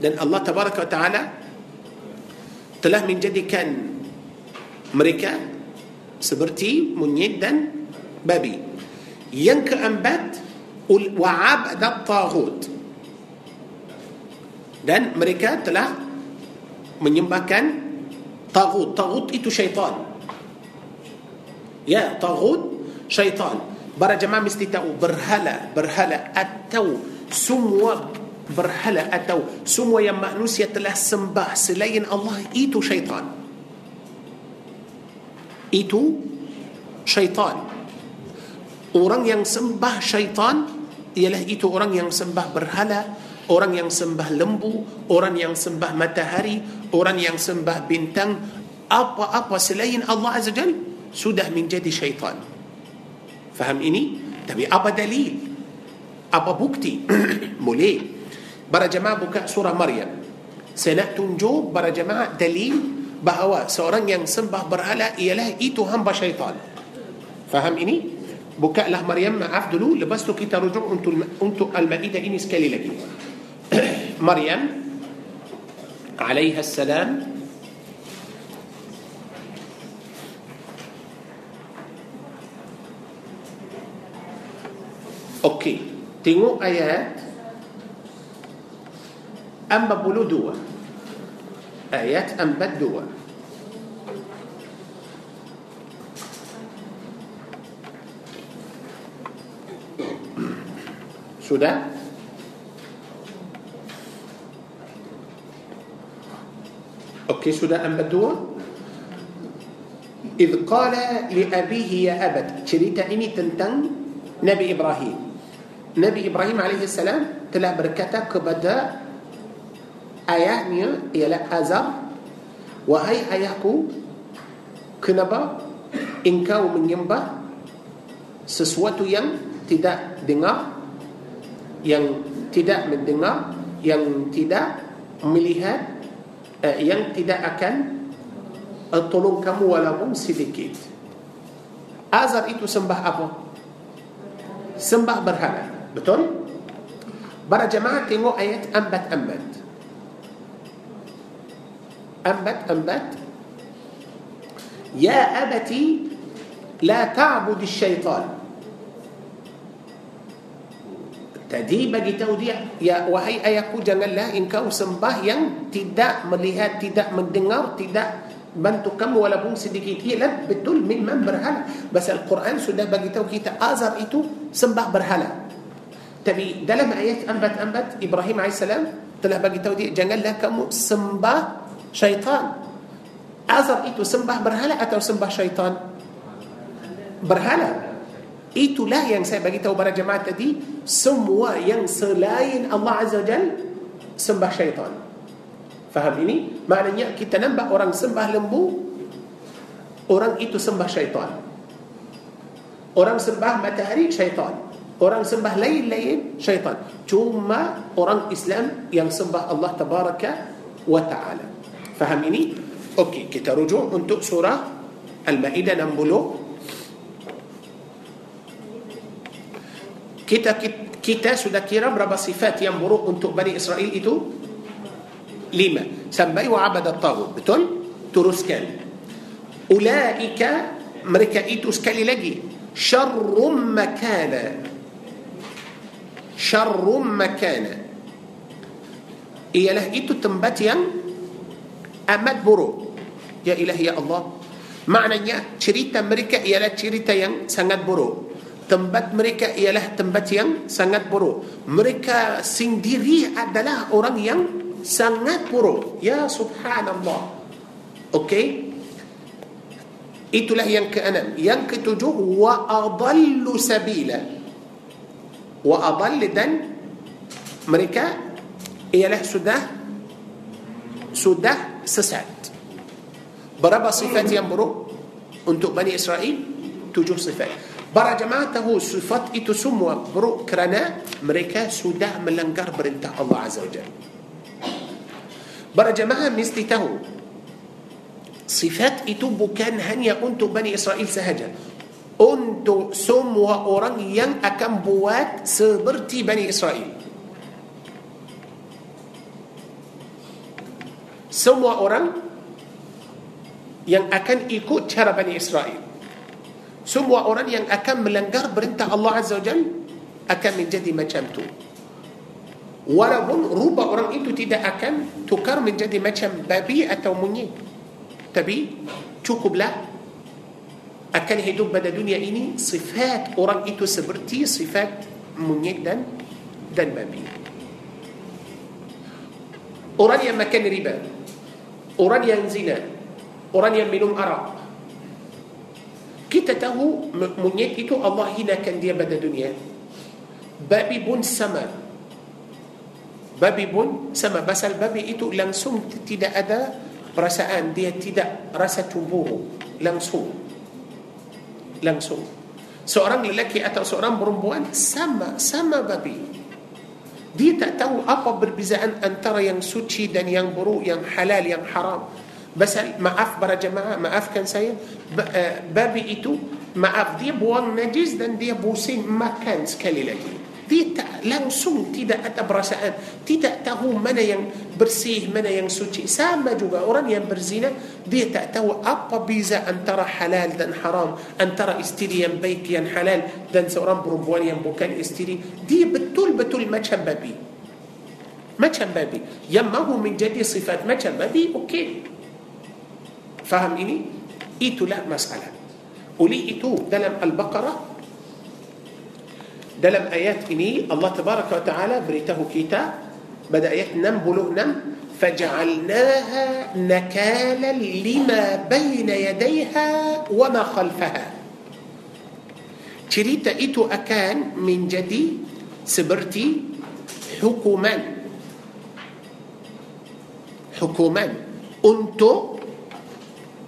dan Allah tabaraka wa taala telah menjadikan mereka seperti monyet dan babi yang keempat wa'abad taghut dan mereka telah menyembahkan taghut taghut itu syaitan Ya, taghut syaitan. Para jemaah mesti tahu berhala, berhala atau semua berhala atau semua yang manusia telah sembah selain Allah itu syaitan. Itu syaitan. Orang yang sembah syaitan ialah itu orang yang sembah berhala, orang yang sembah lembu, orang yang sembah matahari, orang yang sembah bintang, apa-apa selain Allah Azza Jalla سده من جد شيطان. فهميني تبي أبا دليل. أبا بوكتي مولي. برا جماعة بكاء سورة مريم. سنأتون جو برا جماعة دليل. بهوا. سوران يان سنبه برهلا إياله إيتو هم بشيطان فهم إني؟ بكاء له مريم. ما عف لبستو كي ترجعوا أنتو الم... أنتو المائدة إني سكالي لكي مريم. عليها السلام. Okey, tengok ayat 42. Ayat 42. Sudah? Okey, sudah 42. إذ قال لأبيه يا أبت cerita ini tentang Nabi Ibrahim Nabi Ibrahim AS telah berkata kepada ayahnya ialah Azar Wahai ayahku Kenapa engkau menyembah sesuatu yang tidak dengar yang tidak mendengar yang tidak melihat eh, yang tidak akan eh, tolong kamu walaupun sedikit Azar itu sembah apa? Sembah berhala بتون برا جماعة تنو آيات أنبت أنبت أنبت أنبت يا أبتي لا تعبد الشيطان تدي بجي تودي يا وهي أيكو جنلا إن كاو سنباه ين تدا مليها تدا من دنار تدا من تكم ولا بون سدكيتي لن بتدل من من برهلة بس القرآن سنة بجي تودي تأذر إتو سنباه برهلة Tapi dalam ayat ambat-ambat Ibrahim AS telah bagi tahu dia janganlah kamu sembah syaitan. Azar itu sembah berhala atau sembah syaitan? Berhala. Itulah yang saya bagi tahu para jemaah tadi, semua yang selain Allah Azza Jal sembah syaitan. Faham ini? Maknanya kita nampak orang sembah lembu, orang itu sembah syaitan. Orang sembah matahari syaitan. Orang sembah lain-lain syaitan. Cuma orang Islam yang sembah Allah tabaraka wa taala. Faham ini? Okey, kita rujuk untuk surah Al-Maidah 60 kita kita sudah kira berapa sifat yang buruk untuk Bani Israel itu lima sampai wa'abad at-taghut betul teruskan ulaika mereka itu sekali lagi syarrum makana syarrum makana ialah itu tempat yang amat buruk ya ilahi ya Allah maknanya cerita mereka ialah cerita yang sangat buruk tempat mereka ialah tempat yang sangat buruk. Mereka sendiri adalah orang yang sangat buruk. Ya subhanallah. Okey. Itulah yang keenam. Yang ketujuh wa adallu sabila. وأضل دن مريكا إيا له سودة سودة سسعد. برب صفات يمرو untuk Bani Israel tujuh sifat. para jemaah sifat itu semua buruk kerana mereka sudah melanggar perintah الله عز وجل. para jemaah mesti tahu sifat itu bukan hanya untuk Bani Israel sahaja. Untuk semua orang yang akan buat seperti Bani Israel. Semua orang yang akan ikut cara Bani Israel. Semua orang yang akan melanggar perintah Allah Azza wa Jal akan menjadi macam tu. Walaupun rupa orang itu tidak akan tukar menjadi macam babi atau monyet. Tapi cukuplah akan hidup pada dunia ini sifat orang itu seperti sifat monyet dan dan babi. Orang yang makan riba, orang yang zina, orang yang minum arak, kita tahu monyet itu Allah hinakan dia pada dunia. Babi pun sama. Babi pun sama. Pasal babi itu langsung tidak ada perasaan. Dia tidak rasa cemburu. Langsung langsung seorang lelaki atau seorang perempuan sama sama babi dia tak tahu apa perbezaan antara yang suci dan yang buruk yang halal yang haram بس maaf para jemaah maafkan saya babi itu maaf dia buang najis dan dia pusing makan sekali lagi dia langsung tidak ada perasaan tidak tahu mana yang bersih mana yang suci sama juga orang yang berzina dia tak tahu apa beza antara halal dan haram antara istri yang baik yang halal dan seorang perempuan yang bukan istri dia betul-betul macam babi macam babi yang mahu menjadi sifat macam babi okey Faham ini? Itulah masalah. Oleh itu dalam Al-Baqarah dalam ayat ini Allah Tabaraka wa Taala beritahu kita pada ayat 66 فجعلناها نكالا لما بين يديها وما خلفها cerita itu akan menjadi seperti hukuman hukuman untuk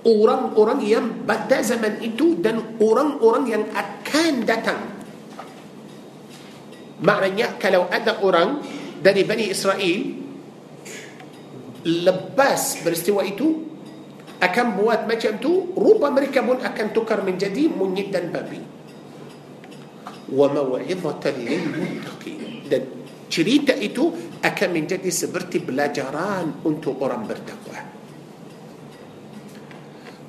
orang-orang yang pada zaman itu dan orang-orang yang akan datang. Maknanya kalau ada orang dari Bani Israel lepas peristiwa itu akan buat macam tu, rupa mereka pun akan tukar menjadi monyet dan babi. Wa maw'idhatan lil. Dan cerita itu akan menjadi seperti pelajaran untuk orang bertakwa.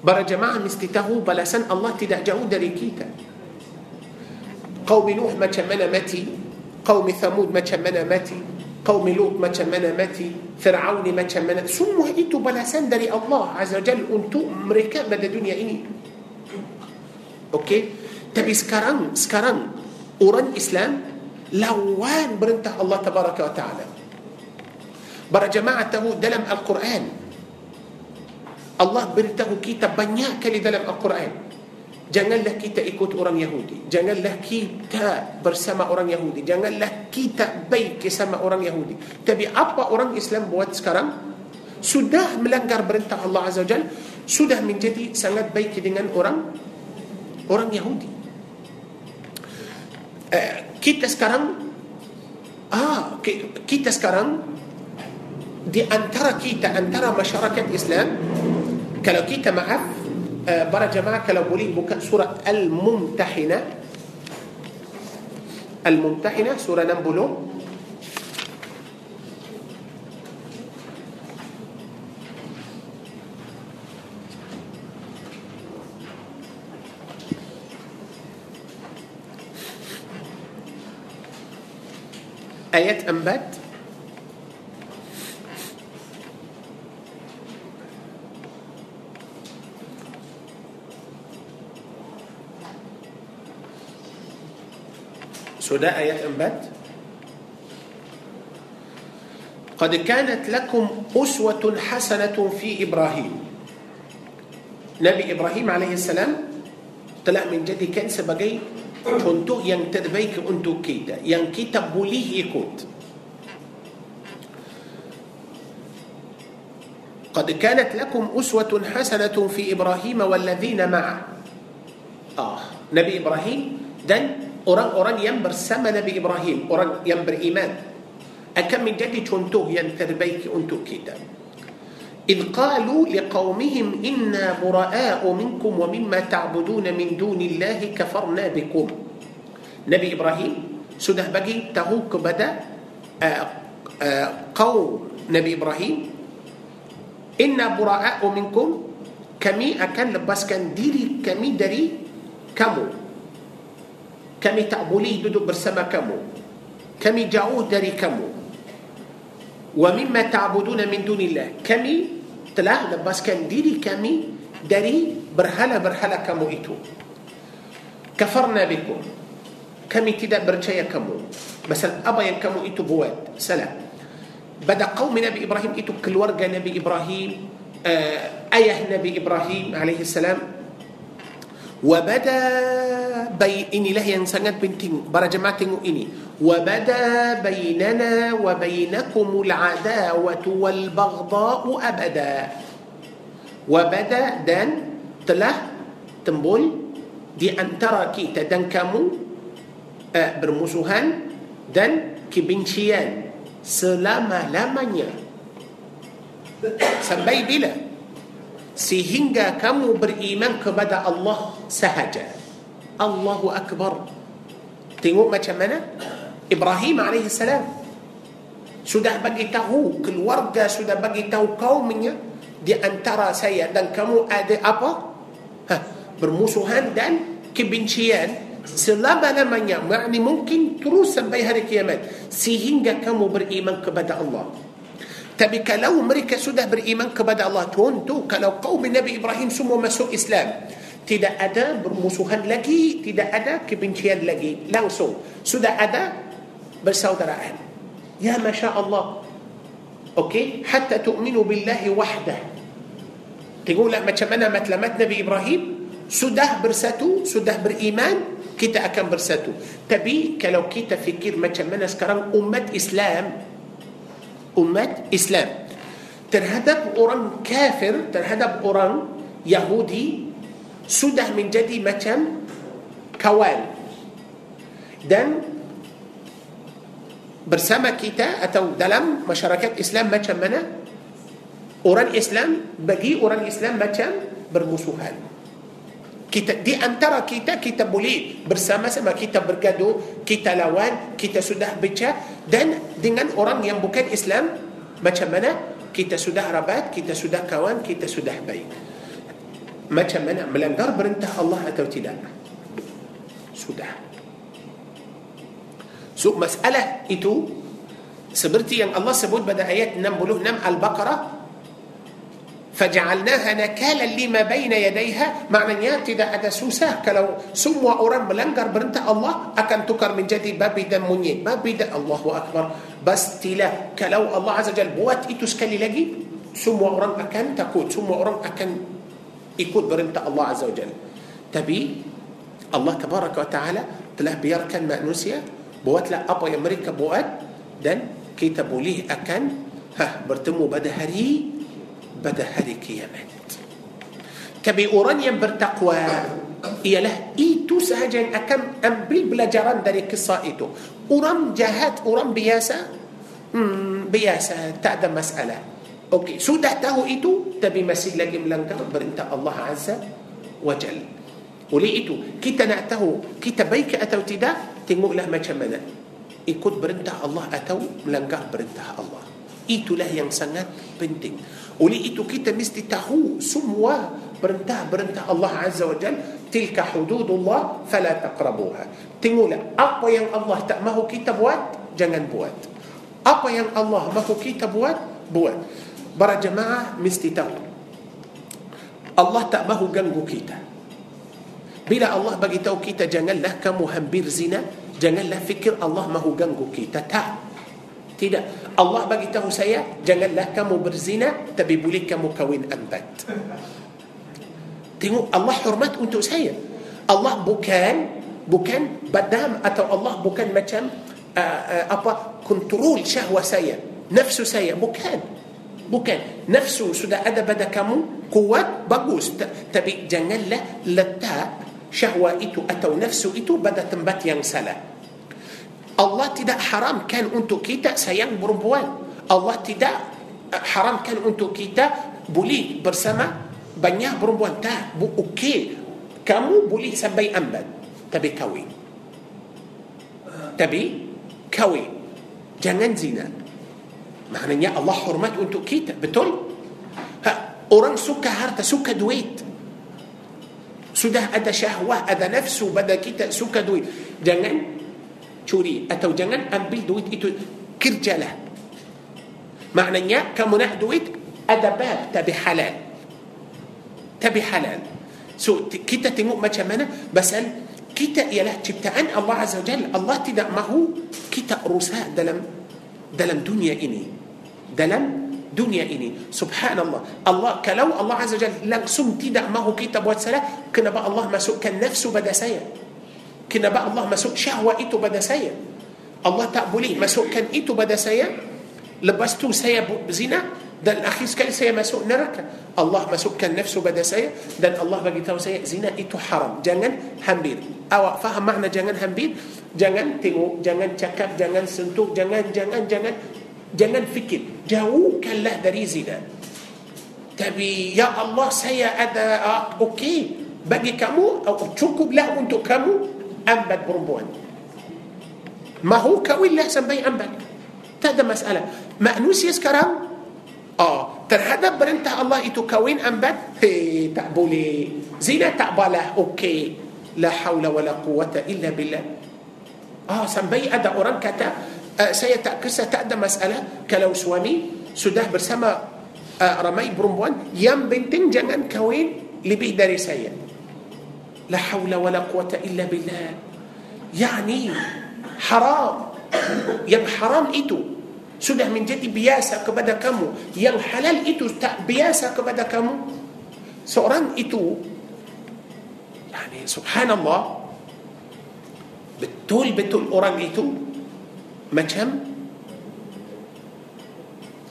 Para jemaah mesti tahu balasan Allah tidak jauh dari kita. Qaum Nuh macam mana mati, قوم ثمود ما تشمنا ماتي قوم لوط ما تشمنا ماتي فرعون ما تشمنا ثم هديتو بلا سندري الله عز وجل أنتو أمريكا مدى دنيا إني. أوكي؟ تبي سكران سكران. أوران إسلام لوان برنته الله تبارك وتعالى. برا جماعته دلم القرآن. الله برنته كي تبنياك لدلم القرآن. Janganlah kita ikut orang Yahudi. Janganlah kita bersama orang Yahudi. Janganlah kita baik sama orang Yahudi. Tapi apa orang Islam buat sekarang? Sudah melanggar perintah Allah Azza Jal Sudah menjadi sangat baik dengan orang Orang Yahudi. Uh, Kita sekarang ah, Kita sekarang di antara kita antara masyarakat Islam kalau kita maaf آه، برا جماعة كلو بولي بك سورة الممتحنة. الممتحنة سورة نمبلو آيات أنبات. Sudah ayat 4 قد كانت لكم أسوة حسنة في إبراهيم. نبي إبراهيم عليه السلام telah menjadikan sebagai contoh yang terbaik untuk kita yang kita boleh قد كانت لكم أسوة حسنة في إبراهيم والذين معه. آه نبي إبراهيم dan Orang-orang yang bersama Nabi Ibrahim Orang yang beriman. Akan menjadi contoh yang terbaik untuk kita. إذ قالوا لقومهم إنا براء منكم ومما تعبدون من دون الله كفرنا بكم نبي إبراهيم سده بقي تهوك بدا قوم نبي إبراهيم إنا براء منكم كمي أكن لبس كان ديري كمي دري كمو kami tak boleh duduk bersama kamu kami jauh dari kamu wa mimma ta'buduna min dunillah kami telah lepaskan diri kami dari berhala-berhala kamu itu kafarna bikum kami tidak percaya kamu pasal apa yang kamu itu buat salah pada kaum Nabi Ibrahim itu keluarga Nabi Ibrahim uh, ayah Nabi Ibrahim alaihi salam Wabada bayi inilah yang sangat penting para jemaah tengok ini. Wabada bayinana wabaynakum al-adawatu wal-baghdau abada. Wabada dan telah timbul di antara kita dan kamu uh, bermusuhan dan kebencian selama-lamanya. Sampai bila? Sehingga kamu beriman kepada Allah sahaja. Allahu Akbar. Tengok macam mana? Ibrahim AS sudah bagi tahu keluarga sudah bagi tahu kaumnya di antara saya dan kamu ada apa? Ha, bermusuhan dan kebencian selama-lamanya makni mungkin terus sampai hari kiamat sehingga kamu beriman kepada Allah tapi kalau mereka sudah beriman kepada Allah Tentu kalau kaum Nabi Ibrahim semua masuk Islam Tidak ada bermusuhan lagi Tidak ada kebencian lagi Langsung. Sudah ada bersaudaraan. Ya Masya Allah Okey? Hatta tu'minu billahi wahdah. Tengoklah macam mana matlamat Nabi Ibrahim. Sudah bersatu Sudah beriman Kita akan bersatu. Tapi kalau kita fikir macam mana sekarang umat Islam umat Islam terhadap orang kafir terhadap orang Yahudi sudah menjadi macam kawan dan bersama kita atau dalam masyarakat Islam macam mana orang Islam bagi orang Islam macam bermusuhan kita di antara kita kita boleh bersama-sama kita bergaduh kita lawan kita sudah baca dan dengan orang yang bukan Islam macam mana? Kita sudah rabat kita sudah kawan kita sudah baik. Macam mana? Melanggar perintah Allah atau tidak? Sudah. So masalah itu seperti yang Allah sebut pada ayat 66 Al-Baqarah فجعلناها نكالا لما بين يديها. معنى ان ياتي ذا أدا سوسه كلو سموا ورم لنجر برنت الله. أكن تكر من جدي بابي دم مني. بابي ده الله أكبر. بس تلا كلو الله عز وجل بوات اي كالي لجي. سموا ورم أكن تكوت سموا ورم أكن يكوت برنت الله عز وجل. تبي الله تبارك وتعالى تلا بيركن مانوسيا بوات لا ابا أمريكا بوات. دن كتبوا أكن. ها برتمو بدهري. هري بده هذه يا مدد كبي أورانيا برتقوى يا له إي تو أكم أم بل بلا جران داري كصائتو أورام جهات أورام بياسة بياسة تأدى مسألة. أوكي. سودح تاهو إي تبي مسيح لك ملنكر برنت الله عز وجل. وليتو كي تنعته كي تبيك أتو تدا تنمو له ما كمنا إي كود برنت الله أتو ملنكر برنتها الله. Itulah yang sangat penting. Oleh itu kita mesti tahu semua perintah-perintah Allah Azza wa Jal tilka hududullah fala taqrabuha. Tengoklah apa yang Allah tak mahu kita buat jangan buat. Apa yang Allah mahu kita buat buat. Para jemaah mesti tahu. Allah tak mahu ganggu kita. Bila Allah bagi tahu kita janganlah kamu hampir zina, janganlah fikir Allah mahu ganggu kita. Tak. Tidak. Allah bagi tahu saya, janganlah kamu berzina, tapi boleh kamu kawin empat. Tengok Allah hormat untuk saya. Allah bukan bukan badam atau Allah bukan macam uh, uh, apa kontrol syahwat saya, nafsu saya bukan. Bukan. Nafsu sudah ada pada kamu kuat bagus, tapi janganlah letak syahwat itu atau nafsu itu pada tempat yang salah. Allah tidak haramkan untuk kita sayang perempuan. Allah tidak haramkan untuk kita boleh bersama banyak perempuan. Tak, bu, okey. Kamu boleh sampai ambat. Tapi kawin. Tapi kawin. Jangan zina. Maknanya Allah hormat untuk kita. Betul? Ha, orang suka harta, suka duit. Sudah ada syahwat, ada nafsu pada kita, suka duit. Jangan curi atau jangan ambil duit itu kerjalah maknanya kamu nak duit ada bab tapi halal tapi halal so kita tengok macam mana pasal kita ialah ciptaan Allah Azza wa Jalla Allah tidak mahu kita rusak dalam dalam dunia ini dalam dunia ini subhanallah Allah kalau Allah Azza wa Jalla langsung tidak mahu kita buat salah kenapa Allah masukkan nafsu pada saya Kenapa Allah masuk syahwat itu pada saya? Allah tak boleh masukkan itu pada saya. Lepas tu saya zina dan akhir sekali saya masuk neraka. Allah masukkan nafsu pada saya dan Allah bagi tahu saya zina itu haram. Jangan hampir. Awak faham makna jangan hampir? Jangan tengok, jangan cakap, jangan sentuh, jangan jangan jangan jangan fikir. Jauhkanlah dari zina. Tapi ya Allah saya ada uh, okey bagi kamu cukuplah untuk kamu ambat tak ada masalah manusia sekarang oh, terhadap perintah Allah itu kawin ambat hei tak boleh zina tak balah okey la hawla wa la quwata illa billah oh, sampai ada orang kata uh, saya tak kisah tak ada masalah kalau suami sudah bersama uh, ramai perempuan yang penting jangan kawin lebih dari saya لا حول ولا قوة إلا بالله يعني حرام yang haram itu sudah menjadi biasa kepada kamu yang halal itu tak biasa kepada kamu seorang itu yani subhanallah betul-betul orang itu macam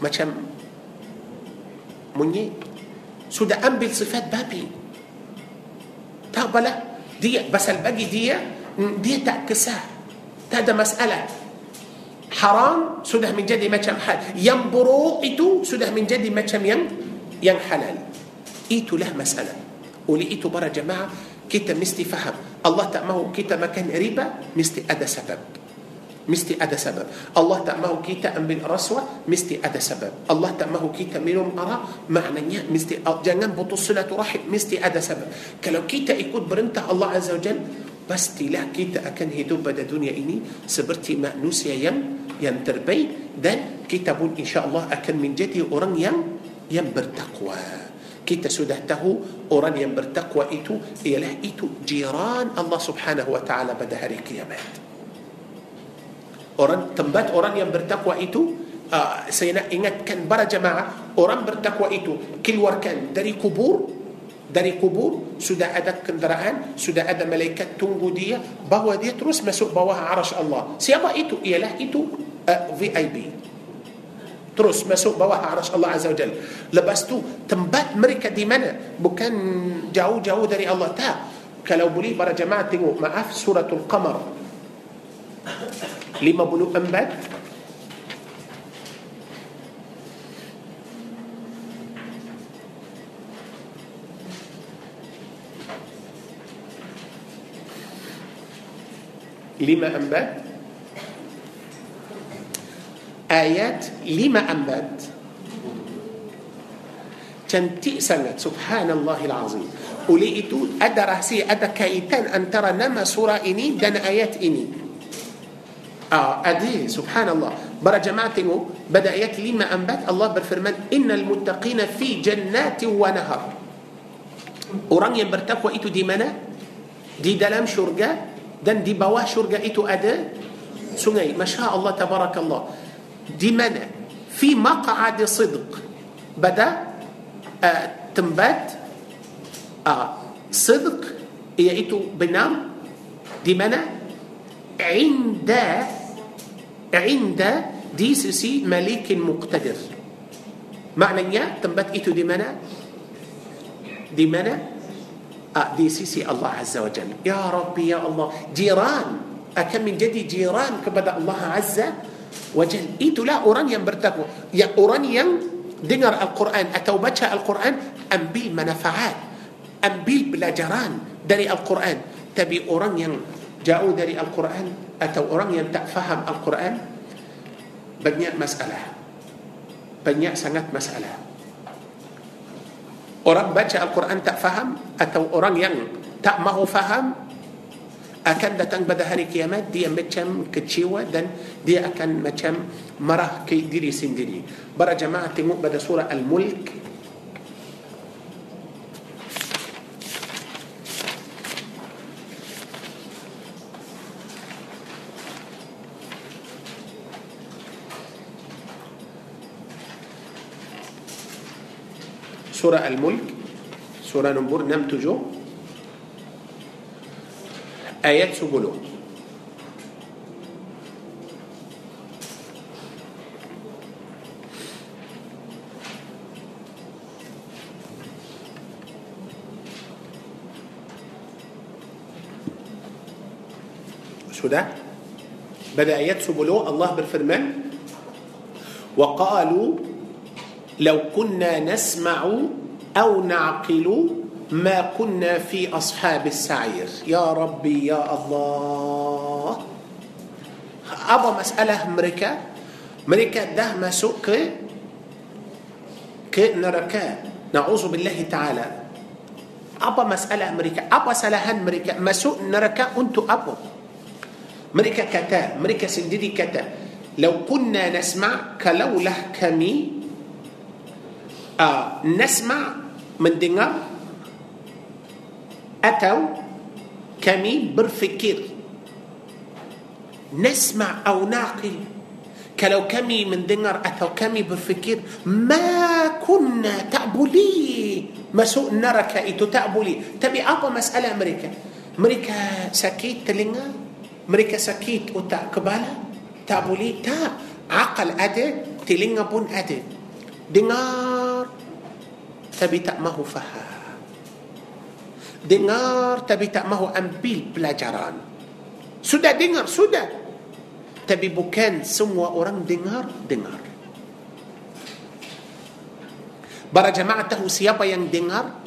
macam monyet sudah ambil sifat babi تقبل دي بس الباقي دي دي تعكسها هذا مسألة. حرام سده من جدي ما كان حلال. ينبرو إتو سده من جدي ما كان ين ين حلال. إيتو له مسألة. ولقيتو برا جماعة كتا مستي فهم. الله تأمه كتا ما كان ربا مستي أدا سبب. Mesti ada sebab. Allah tak mahu kita ambil rasuah mesti ada sebab. Allah tak mahu kita minum arak maknanya mesti jangan putus silaturahim mesti ada sebab. Kalau kita ikut perintah Allah Azza wa Jal pastilah kita akan hidup pada dunia ini seperti manusia yang yang terbaik dan kita pun insya Allah akan menjadi orang yang yang bertakwa. Kita sudah tahu orang yang bertakwa itu ialah itu jiran Allah Subhanahu wa taala pada hari kiamat. Orang tempat orang yang bertakwa itu uh, saya nak ingatkan para jemaah orang bertakwa itu keluarkan dari kubur dari kubur sudah ada kenderaan sudah ada malaikat tunggu dia bawa dia terus masuk bawah arasy Allah. Siapa itu? Ialah itu uh, VIP terus masuk bawah arasy Allah Azza wa Jalla. Lepas tu tempat mereka di mana? Bukan jauh-jauh dari Allah. Tak. Kalau boleh para jemaah tengok. Maaf suratul qamar 54 lima empat ayat lima empat cantik sangat subhanallahil azim oleh itu ada rahsia ada kaitan antara nama surah ini dan ayat ini آه، أدي سبحان الله. برا جماعتي بدأ يكلم أنبت. الله بالفرمان إن المتقين في جنات ونهر. orang yang bertakwa itu di mana? Di dalam syurga dan di bawah syurga itu ada sungai ما شاء الله تبارك الله. Di mana. في مقعد صدق. Pada آه، tempat. آه صدق itu benar. Di mana. عند عند di di sisi مليك مقتدر. maknanya tempat itu di mana di mana آه di sisi الله عز وجل. يا ربي يا الله. Jiran. Akan menjadi jiran kepada الله عز وجل. Itulah orang yang bertakwa. Ya orang yang dengar القرآن. Atau القرآن؟ Ambil manfaat ambil pelajaran dari القرآن. Tapi orang yang jauh dari القرآن؟ Atau orang yang tak faham Al-Quran, banyak masalah. Banyak sangat masalah. Orang baca Al-Quran tak faham atau orang yang tak mahu faham akan datang pada hari kiamat dia macam kecewa dan dia akan macam marah ke diri sendiri. Para jemaah tengok pada surah Al-Mulk سورة الملك سورة nombor enam puluh tujuh ayat sepuluh. Sudah pada ayat sepuluh الله berfirman وقالوا لو كنا نسمع أو نعقل ما كنا في أصحاب السعير. يا ربي يا الله. أبا مسألة مريكا مريكا ده مسوق ك كنركا نعوذ بالله تعالى. أبا مسألة مريكا أبا سلهان مريكا مسوق نركا أنتو أبو. مريكا كتا. مريكا سندري كتا. لو كنا نسمع كلوله كمي uh, nasma mendengar atau kami berfikir atau naqil kalau kami mendengar atau kami berfikir ma kunna tak boleh masuk neraka itu tak boleh tapi apa masalah mereka mereka sakit telinga mereka sakit otak kepala tak boleh tak akal ada telinga pun ada dengar tapi tak mahu faham. Dengar tapi tak mahu ambil pelajaran. Sudah dengar sudah. Tapi bukan semua orang dengar dengar. Para jemaah tahu siapa yang dengar?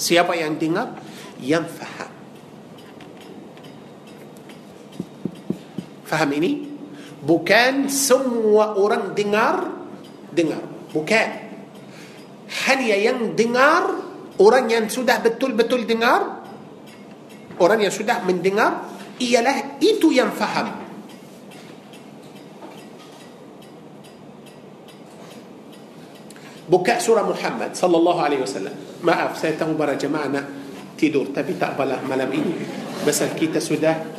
Siapa yang dengar? Yang faham. Faham ini? Bukan semua orang dengar dengar bukan hanya yang dengar orang yang sudah betul-betul dengar orang yang sudah mendengar ialah itu yang faham buka surah Muhammad sallallahu alaihi wasallam. Maaf, saya tahu para jemaah nak tidur tapi tak apalah malam ini. Pasal kita sudah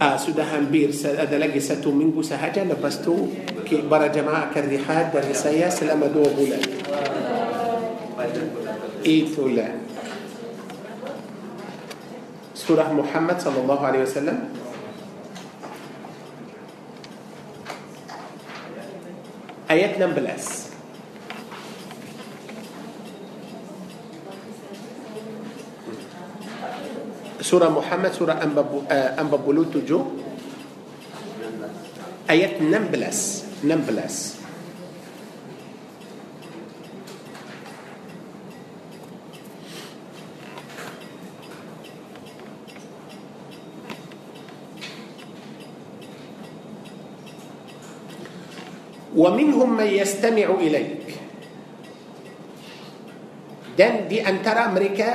uh, sudah hampir ada lagi satu minggu sahaja lepas tu para jemaah akan rehat dari saya selama dua bulan. Itulah surah Muhammad sallallahu alaihi wasallam ayat 16 سورة محمد سورة أنبابولو آه، تجو آية نمبلس نمبلس ومنهم من يستمع إليك. دان دي أنترى أمريكا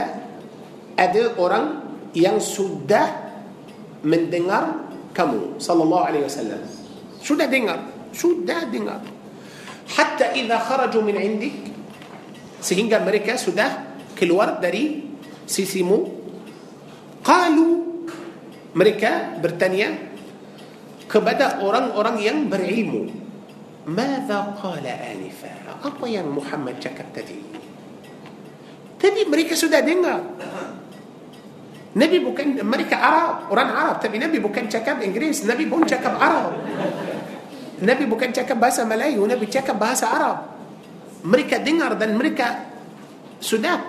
أدي أوران yang sudah mendengar kamu sallallahu alaihi wasallam sudah dengar sudah dengar hatta idza kharaju min indik sehingga mereka sudah keluar dari sisimu qalu mereka bertanya kepada orang-orang yang berilmu ماذا قال آنفا apa yang Muhammad cakap tadi tadi mereka sudah dengar Nabi bukan mereka Arab orang Arab. Tapi Nabi bukan cakap Inggeris Nabi pun cakap Arab. Nabi bukan cakap bahasa Melayu Nabi cakap bahasa Arab. Mereka dengar dan mereka sudah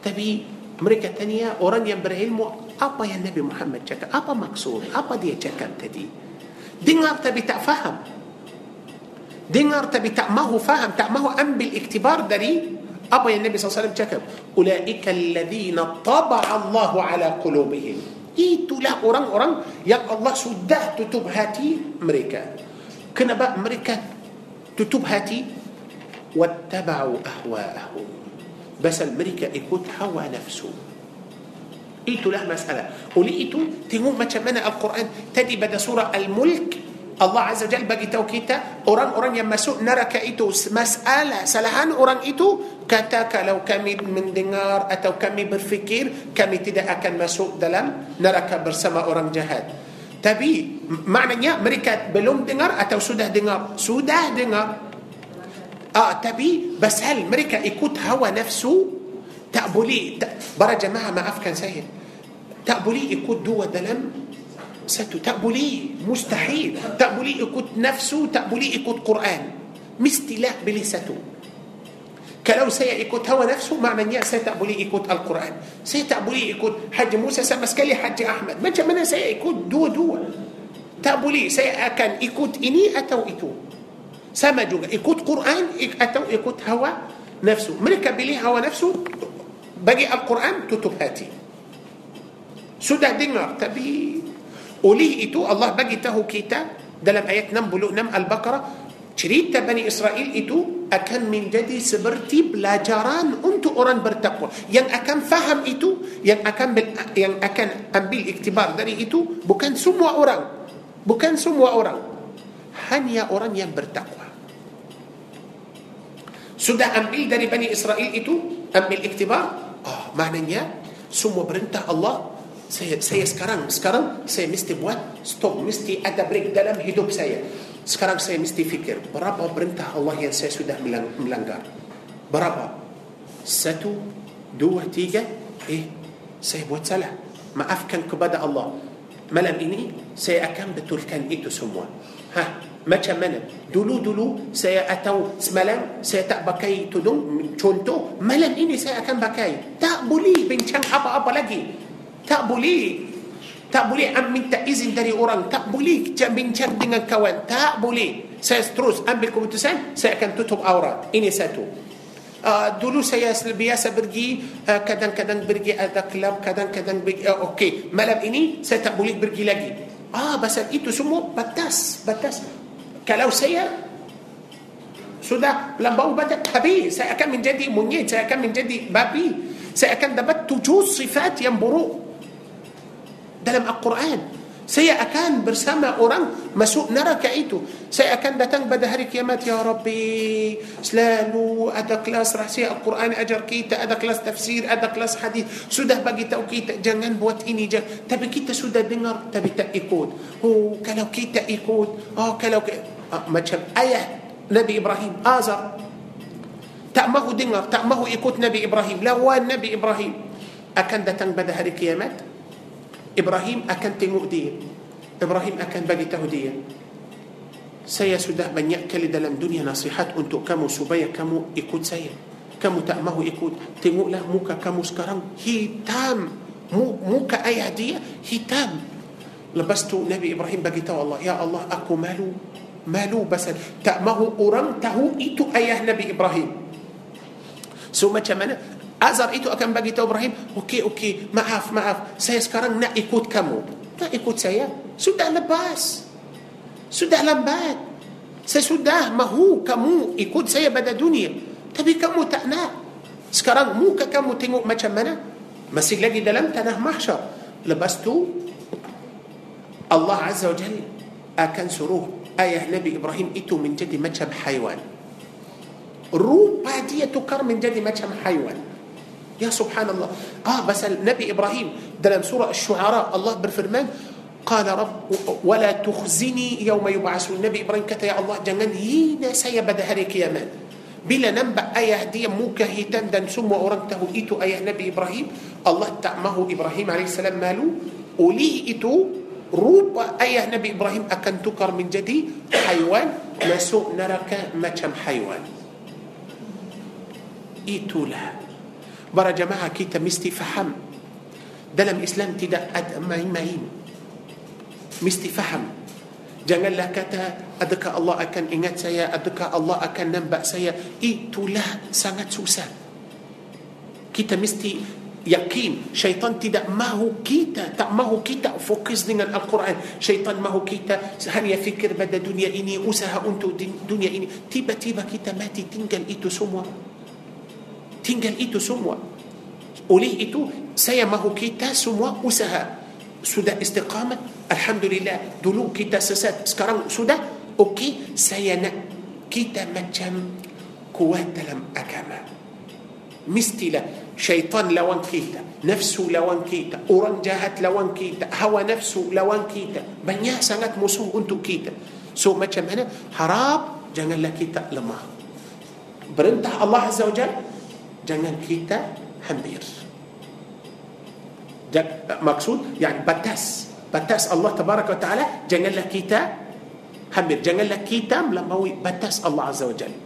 tapi mereka tanya orang yang berilmu apa yang Nabi Muhammad cakap? Apa maksud? Apa dia cakap tadi? Dengar tapi tak faham. Dengar tapi tak mahu faham tak mahu ambil iktibar dari apa yang Nabi SAW cakap ulaika alladhina taba'a Allahu ala qulubihim itulah orang-orang yang Allah sudah tutup hati mereka kenapa mereka tutup hati wattaba'u ahwa'ahum basal mereka ikut hawa nafsu itulah masalah oleh itu tengok macam mana Al-Quran tadi pada surah Al-Mulk Allah Azza Jal bagi tahu kita orang-orang yang masuk neraka itu masalah salahan orang itu kata kalau kami mendengar atau kami berfikir kami tidak akan masuk dalam neraka bersama orang jahat tapi maknanya mereka belum dengar atau sudah dengar sudah dengar ah tapi basal mereka ikut hawa nafsu tak boleh tak, para jemaah maafkan saya tak boleh ikut dua dalam ساتو تأبو مستحيل. تأبو ليه كنت نفسه تأبو ليه قرآن. مستلاء بلي ساتو كلو سي يكوت هو نفسه مع من يأسى تأبو ليه القرآن. سي تأبو ليه يكوت حج موسى سمسكلي حج أحمد. من جمنا سي يكوت دو دو تأبو سي أكن يكوت إني أتو إتو سما جوغا. يكوت قرآن أتو يكوت هو نفسه ملك بلي هو نفسه بقي القرآن تتبهاتي. سودا دينار. تبي oleh itu Allah bagi tahu kita dalam ayat 66 Al-Baqarah cerita Bani Israel itu akan menjadi seperti pelajaran untuk orang bertakwa. Yang akan faham itu yang akan yang akan ambil iktibar dari itu bukan semua orang. Bukan semua orang. Hanya orang yang bertakwa. Sudah ambil dari Bani Israel itu ambil iktibar. Oh, maknanya semua perintah Allah saya saya sekarang sekarang saya mesti buat stop mesti ada break dalam hidup saya. Sekarang saya mesti fikir berapa perintah Allah yang saya sudah melanggar? Berapa? Satu dua tiga? Eh saya buat salah. Maafkan kepada Allah. Malam ini saya akan betulkan itu semua. Ha macam mana? Dulu-dulu saya atau semalam saya tak pakai tudung contoh malam ini saya akan pakai. Tak boleh bincang apa-apa lagi tak boleh. Tak boleh. Minta izin dari orang. Tak boleh bincang dengan kawan. Tak boleh. Saya terus ambil keputusan saya akan tutup aurat. Ini satu. Uh, dulu saya biasa pergi uh, kadang-kadang pergi ada kelab kadang-kadang pergi uh, okey malam ini saya tak boleh pergi lagi. Ah pasal itu semua batas batas. Kalau saya sudah lambau batas habis saya akan menjadi monyet saya akan menjadi babi. Saya akan dapat tujuh sifat yang buruk dalam Al-Quran Saya akan bersama orang masuk neraka itu. Saya akan datang pada hari kiamat ya Rabbi. Selalu ada kelas rahsia Al-Quran ajar kita, ada kelas tafsir, ada kelas hadis. Sudah bagi tahu kita jangan buat ini jangan. Tapi kita sudah dengar tapi tak ikut. Oh, kalau kita ikut, oh kalau ah, macam ayah Nabi Ibrahim Azar tak mahu dengar, tak mahu ikut Nabi Ibrahim, lawan Nabi Ibrahim akan datang pada hari kiamat Ibrahim akan tengok dia. Ibrahim akan bagi tahu dia. Saya sudah banyak kali dalam dunia nasihat untuk kamu supaya kamu ikut saya. Kamu tak mahu ikut. Tengoklah muka kamu sekarang. Hitam. Muka ayah dia hitam. Lepas tu Nabi Ibrahim bagi tahu Allah ya Allah aku malu. Malu pasal tak mahu orang tahu itu ayah Nabi Ibrahim. So macam mana Azar itu akan bagi tahu Ibrahim, okey okey, maaf maaf, saya sekarang nak ikut kamu. Tak ikut saya. Sudah lepas. Sudah lambat. Saya sudah mahu kamu ikut saya pada dunia. Tapi kamu tak nak. Sekarang muka kamu tengok macam mana? Masih lagi dalam tanah mahsyar. Lepas tu Allah Azza wa Jalla akan suruh ayah Nabi Ibrahim itu menjadi macam haiwan. Rupa dia tukar menjadi macam haiwan. يا سبحان الله. آه بس النبي إبراهيم دلم سورة الشعراء الله بالفرمان قال رب ولا تخزني يوم يبعثون. النبي إبراهيم كتا يا الله جنن هنا سيبد هريك يمان بلا ننبع اي هديه موك هيتان دن سم أورنته إيتو اي نبي إبراهيم. الله تعمه إبراهيم عليه السلام مالو ولي إيتو روب اي نبي إبراهيم أكن تكر من جدي حيوان نسو نرك ما حيوان. إيتو لها Para jamaah kita mesti faham dalam Islam tidak ada main-main. Mesti faham. Janganlah kata adakah Allah akan ingat saya, adakah Allah akan nampak saya. Itulah sangat susah. Kita mesti yakin syaitan tidak mahu kita tak mahu kita fokus dengan Al-Quran syaitan mahu kita hanya fikir pada dunia ini usaha untuk dunia ini tiba-tiba kita mati tinggal itu semua tinggal itu semua. Oleh itu saya mahu kita semua usaha. Sudah istiqamat? Alhamdulillah. Dulu kita sesat sekarang sudah? Okey saya nak kita macam kuat dalam agama. Mestilah syaitan lawan kita nafsu lawan kita orang jahat lawan kita hawa nafsu lawan kita. Banyak sangat musuh untuk kita. So macam mana? Harap janganlah kita lemah. Perintah Allah Azza wa Jalla jangan kita hampir. Maksud yani batas. Batas Allah tabaraka wa taala janganlah kita hampir. Janganlah kita melampaui batas Allah azza wa jalla.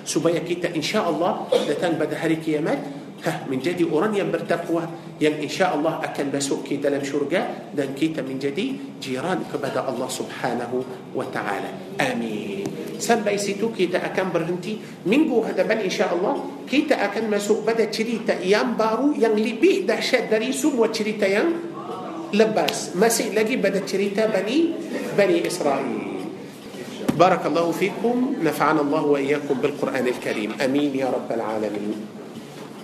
Supaya kita insya-Allah datang pada hari kiamat ha, menjadi orang yang bertakwa yang insya-Allah akan masuk ke dalam syurga dan kita menjadi jiran kepada Allah Subhanahu wa taala amin sampai situ kita akan berhenti minggu hadapan insya-Allah kita akan masuk pada cerita yang baru yang lebih dahsyat dari semua cerita yang lepas masih lagi pada cerita Bani Bani Israel بارك الله فيكم نفعنا الله واياكم بالقران الكريم امين يا رب العالمين